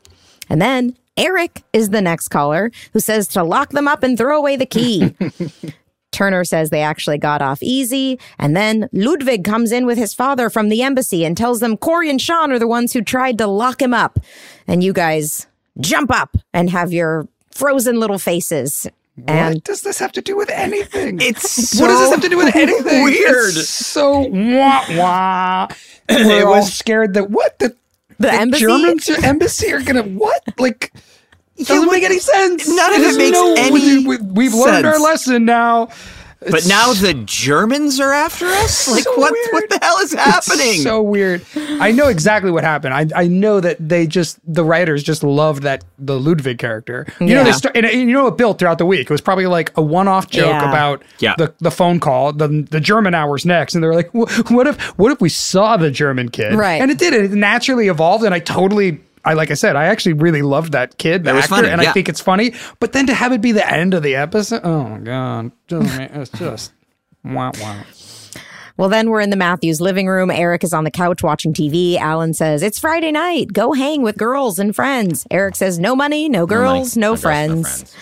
And then Eric is the next caller who says to lock them up and throw away the key. Turner says they actually got off easy. And then Ludwig comes in with his father from the embassy and tells them Cory and Shawn are the ones who tried to lock him up. And you guys jump up and have your frozen little faces. What And does this have to do with anything? It's what does this have to do with anything? weird. It's so wah wah. We're It all was- scared that what the the, embassy. Germans embassy are gonna what like. It doesn't what- make any sense. none of it makes no- any we, we've learned our lesson now. But now the Germans are after us? Like so what weird. what the hell is happening? so weird. I know exactly what happened. I I know that they just the writers just loved that the Ludwig character. You know, they Yeah. start, and, and you know it built throughout the week. It was probably like a one-off joke Yeah. about Yeah. the the phone call, the the German hours next, and they're like, what if what if we saw the German kid? Right. And it did. It naturally evolved, and I totally. I like I said, I actually really loved that kid, the It was actor, funny, and yeah. I think it's funny. But then to have it be the end of the episode, oh my god, just, it's just wow, wow. Well, then we're in the Matthews living room. Eric is on the couch watching TV. Alan says, It's Friday night. Go hang with girls and friends. Eric says, No money, no girls, no, friends.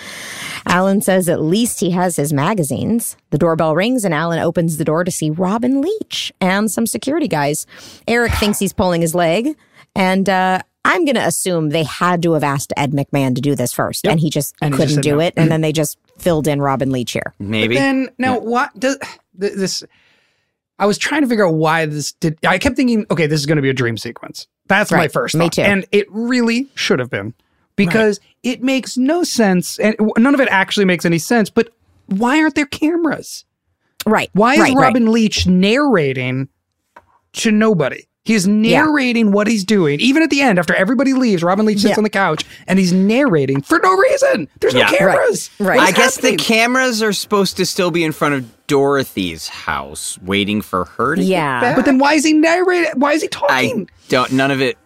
Alan says, At least he has his magazines. The doorbell rings and Alan opens the door to see Robin Leach and some security guys. Eric thinks he's pulling his leg. And, uh, I'm going to assume they had to have asked Ed McMahon to do this first, and he just And couldn't just do no. it. And then they just filled in Robin Leach here. Maybe. Then now what does th- this? I was trying to figure out why this did. I kept thinking, okay, this is going to be a dream sequence. That's my Right. first. Me thought. too. And it really should have been because it makes no sense, and none of it actually makes any sense. But why aren't there cameras? Right. Why is right, right. Robin Leach narrating to nobody? He's narrating what he's doing. Even at the end, after everybody leaves, Robin Leach sits Yeah. on the couch and he's narrating for no reason. There's Yeah. no cameras. Right. What I is guess happening? the cameras are supposed to still be in front of Dorothy's house, waiting for her to Yeah. get back. But then why is he narrating? Why is he talking? I don't. None of it.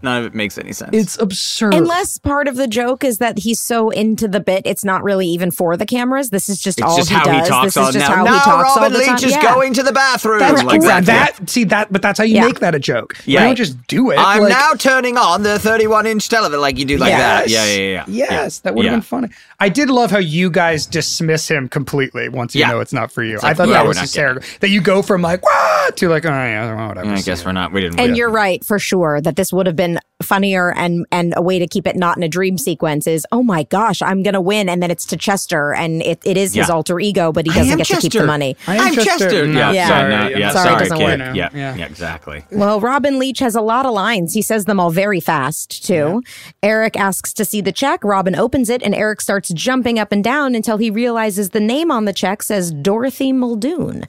None of it makes any sense. It's absurd. Unless part of the joke is that he's so into the bit, it's not really even for the cameras. This is just It's all just he how does. he talks this all is just now. how now he talks Robin all the Leach time. is Yeah. going to the bathroom. That's like cool. that. That see that, but that's how you Yeah. make that a joke. Yeah. You don't just do it. I'm like, now turning on the 31 inch television like you do like that. Yes. Yeah, yeah, yeah. Yes, yeah. that would have Yeah. been funny. I did love how you guys dismiss him completely once you Yeah. know it's not for you. like, I thought yeah, that was not hysterical. That you go from like what to like oh yeah, whatever. I guess we're not. We didn't. And you're right for sure that this would have been funnier and and a way to keep it not in a dream sequence is oh my gosh I'm gonna win and then it's to Chester and it, it is his alter ego but he doesn't am get to keep Chester. the money. I am I'm Chester. Chester. No, Yeah, Yeah. sorry, sorry, no, yeah, sorry, sorry, it doesn't kid. work. Yeah, Yeah. yeah, exactly. Well, Robin Leach has a lot of lines. He says them all very fast, too. Eric asks to see the check. Robin opens it, and Eric starts jumping up and down until he realizes the name on the check says Dorothy Muldoon.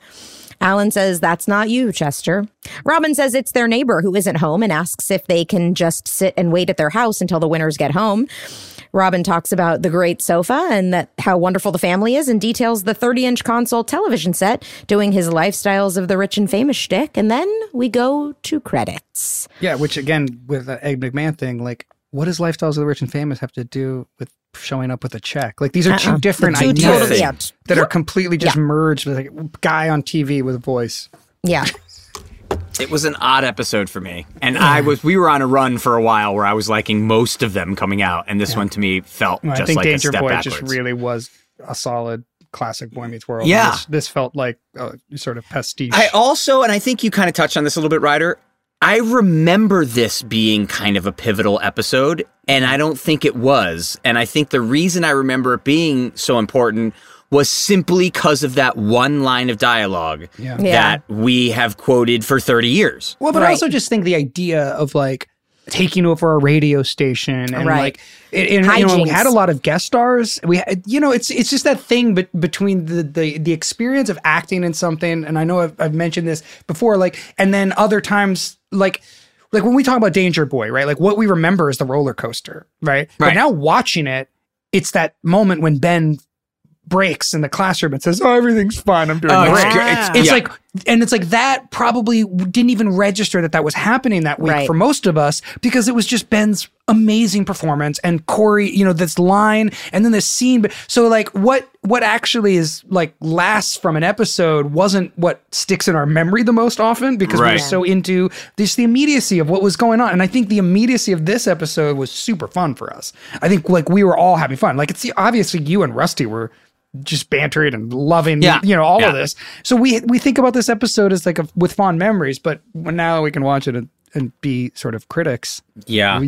Alan says, That's not you, Chester. Robin says it's their neighbor who isn't home and asks if they can just sit and wait at their house until the winners get home. Robin talks about the great sofa and that how wonderful the family is and details the 30 inch console television set, doing his lifestyles of the rich and famous shtick. And then we go to credits. Yeah, which again with the Ed McMahon thing, like what does lifestyles of the rich and famous have to do with showing up with a check? Like these are Uh-uh. two different Two ideas totally- yeah. that are completely just Yeah. merged with like a guy on TV with a voice. Yeah. It was an odd episode for me, and I was. We were on a run for a while where I was liking most of them coming out, and this one to me felt Well, just I think like Danger a step Boy backwards. just really was a solid classic Boy Meets World. Yeah. this, this felt like a sort of pastiche. I also, and I think you kind of touched on this a little bit, Ryder. I remember this being kind of a pivotal episode, and I don't think it was. And I think the reason I remember it being so important was simply because of that one line of dialogue Yeah. Yeah. that we have quoted for 30 years. Well, but I also just think the idea of like taking over a radio station and Right. like it, and, you know we had a lot of guest stars. We had, you know it's it's just that thing but between the, the the experience of acting in something and I know I've, I've mentioned this before like and then other times like like when we talk about Danger Boy, right? Like what we remember is the roller coaster, right? But now watching it, it's that moment when Ben breaks in the classroom and says, "Oh, everything's fine. I'm doing oh, great." It's, it's yeah. like, and it's like that probably didn't even register that that was happening that week right. for most of us because it was just Ben's amazing performance and Cory, you know, this line and then this scene. So like, what what actually is like lasts from an episode wasn't what sticks in our memory the most often because right. we were so into this the immediacy of what was going on. And I think the immediacy of this episode was super fun for us. I think like we were all having fun. Like it's obviously you and Rusty were just bantering and loving, yeah. you know, all yeah. of this. So we we think about this episode as like a, with fond memories, but now we can watch it and, and be sort of critics. Yeah.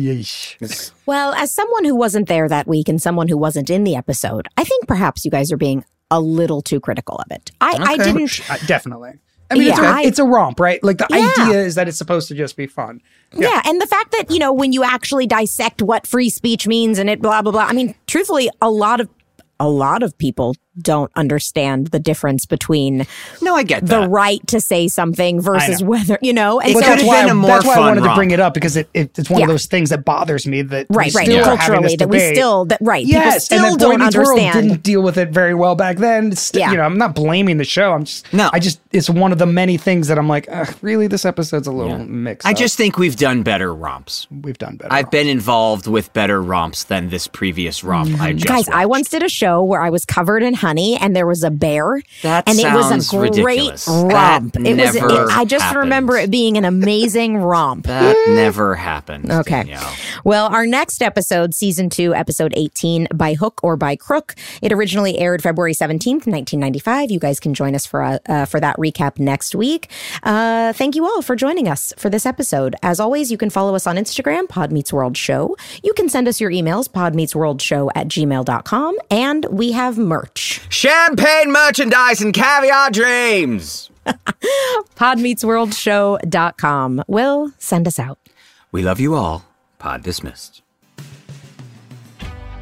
well, as someone who wasn't there that week and someone who wasn't in the episode, I think perhaps you guys are being a little too critical of it. I, okay. I didn't uh, definitely. I mean, yeah, it's, a, I, it's, a, romp, right? Like the yeah. idea is that it's supposed to just be fun. Yeah. yeah. and the fact that you know when you actually dissect what free speech means and it blah blah blah. I mean, truthfully, a lot of a lot of people don't understand the difference between no, I get that. the right to say something versus whether you know. And well, so that's why, that's why I wanted romp. to bring it up because it, it it's one yeah. of those things that bothers me that right, right, yeah. culturally that we still that right, yes, people still don't understand. World didn't deal with it very well back then. St- yeah. you know, I'm not blaming the show. I'm just no, I just it's one of the many things that I'm like, really, this episode's a little yeah. mixed. I up. just think we've done better romps. We've done better. I've romps. been involved with better romps than this previous romp. Mm-hmm. I just guys, watched. I once did a show where I was covered in honey and there was a bear. That and it was a great ridiculous. romp. That it was. It, I just happened. remember it being an amazing romp. That never happened. Okay. Danielle. Well, our next episode, season two, episode eighteen, by hook or by crook. It originally aired February seventeenth, nineteen ninety five. You guys can join us for uh, uh, for that recap next week. Uh, thank you all for joining us for this episode. As always, you can follow us on Instagram, Pod Meets World Show. You can send us your emails, podmeetsworldshow at gmail.com, and we have merch. Champagne merchandise and caviar dreams. Podmeetsworldshow.com. Will, send us out. We love you all. Pod dismissed.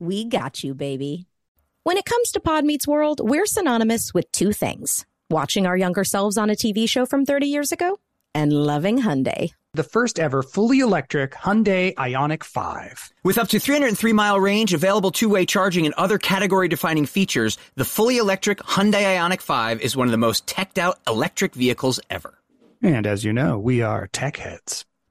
We got you, baby. When it comes to Pod Meets World, we're synonymous with two things watching our younger selves on a TV show from 30 years ago and loving Hyundai. The first ever fully electric Hyundai Ioniq 5. With up to 303 mile range, available two way charging, and other category defining features, the fully electric Hyundai Ioniq 5 is one of the most teched out electric vehicles ever. And as you know, we are tech heads.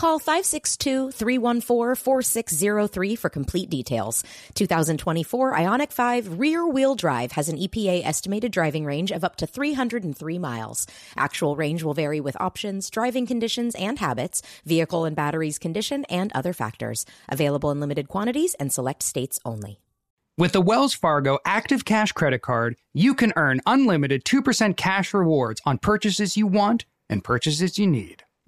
Call 562-314-4603 for complete details. 2024 Ioniq 5 rear-wheel drive has an EPA estimated driving range of up to 303 miles. Actual range will vary with options, driving conditions and habits, vehicle and batteries condition, and other factors. Available in limited quantities and select states only. With the Wells Fargo Active Cash Credit Card, you can earn unlimited 2% cash rewards on purchases you want and purchases you need.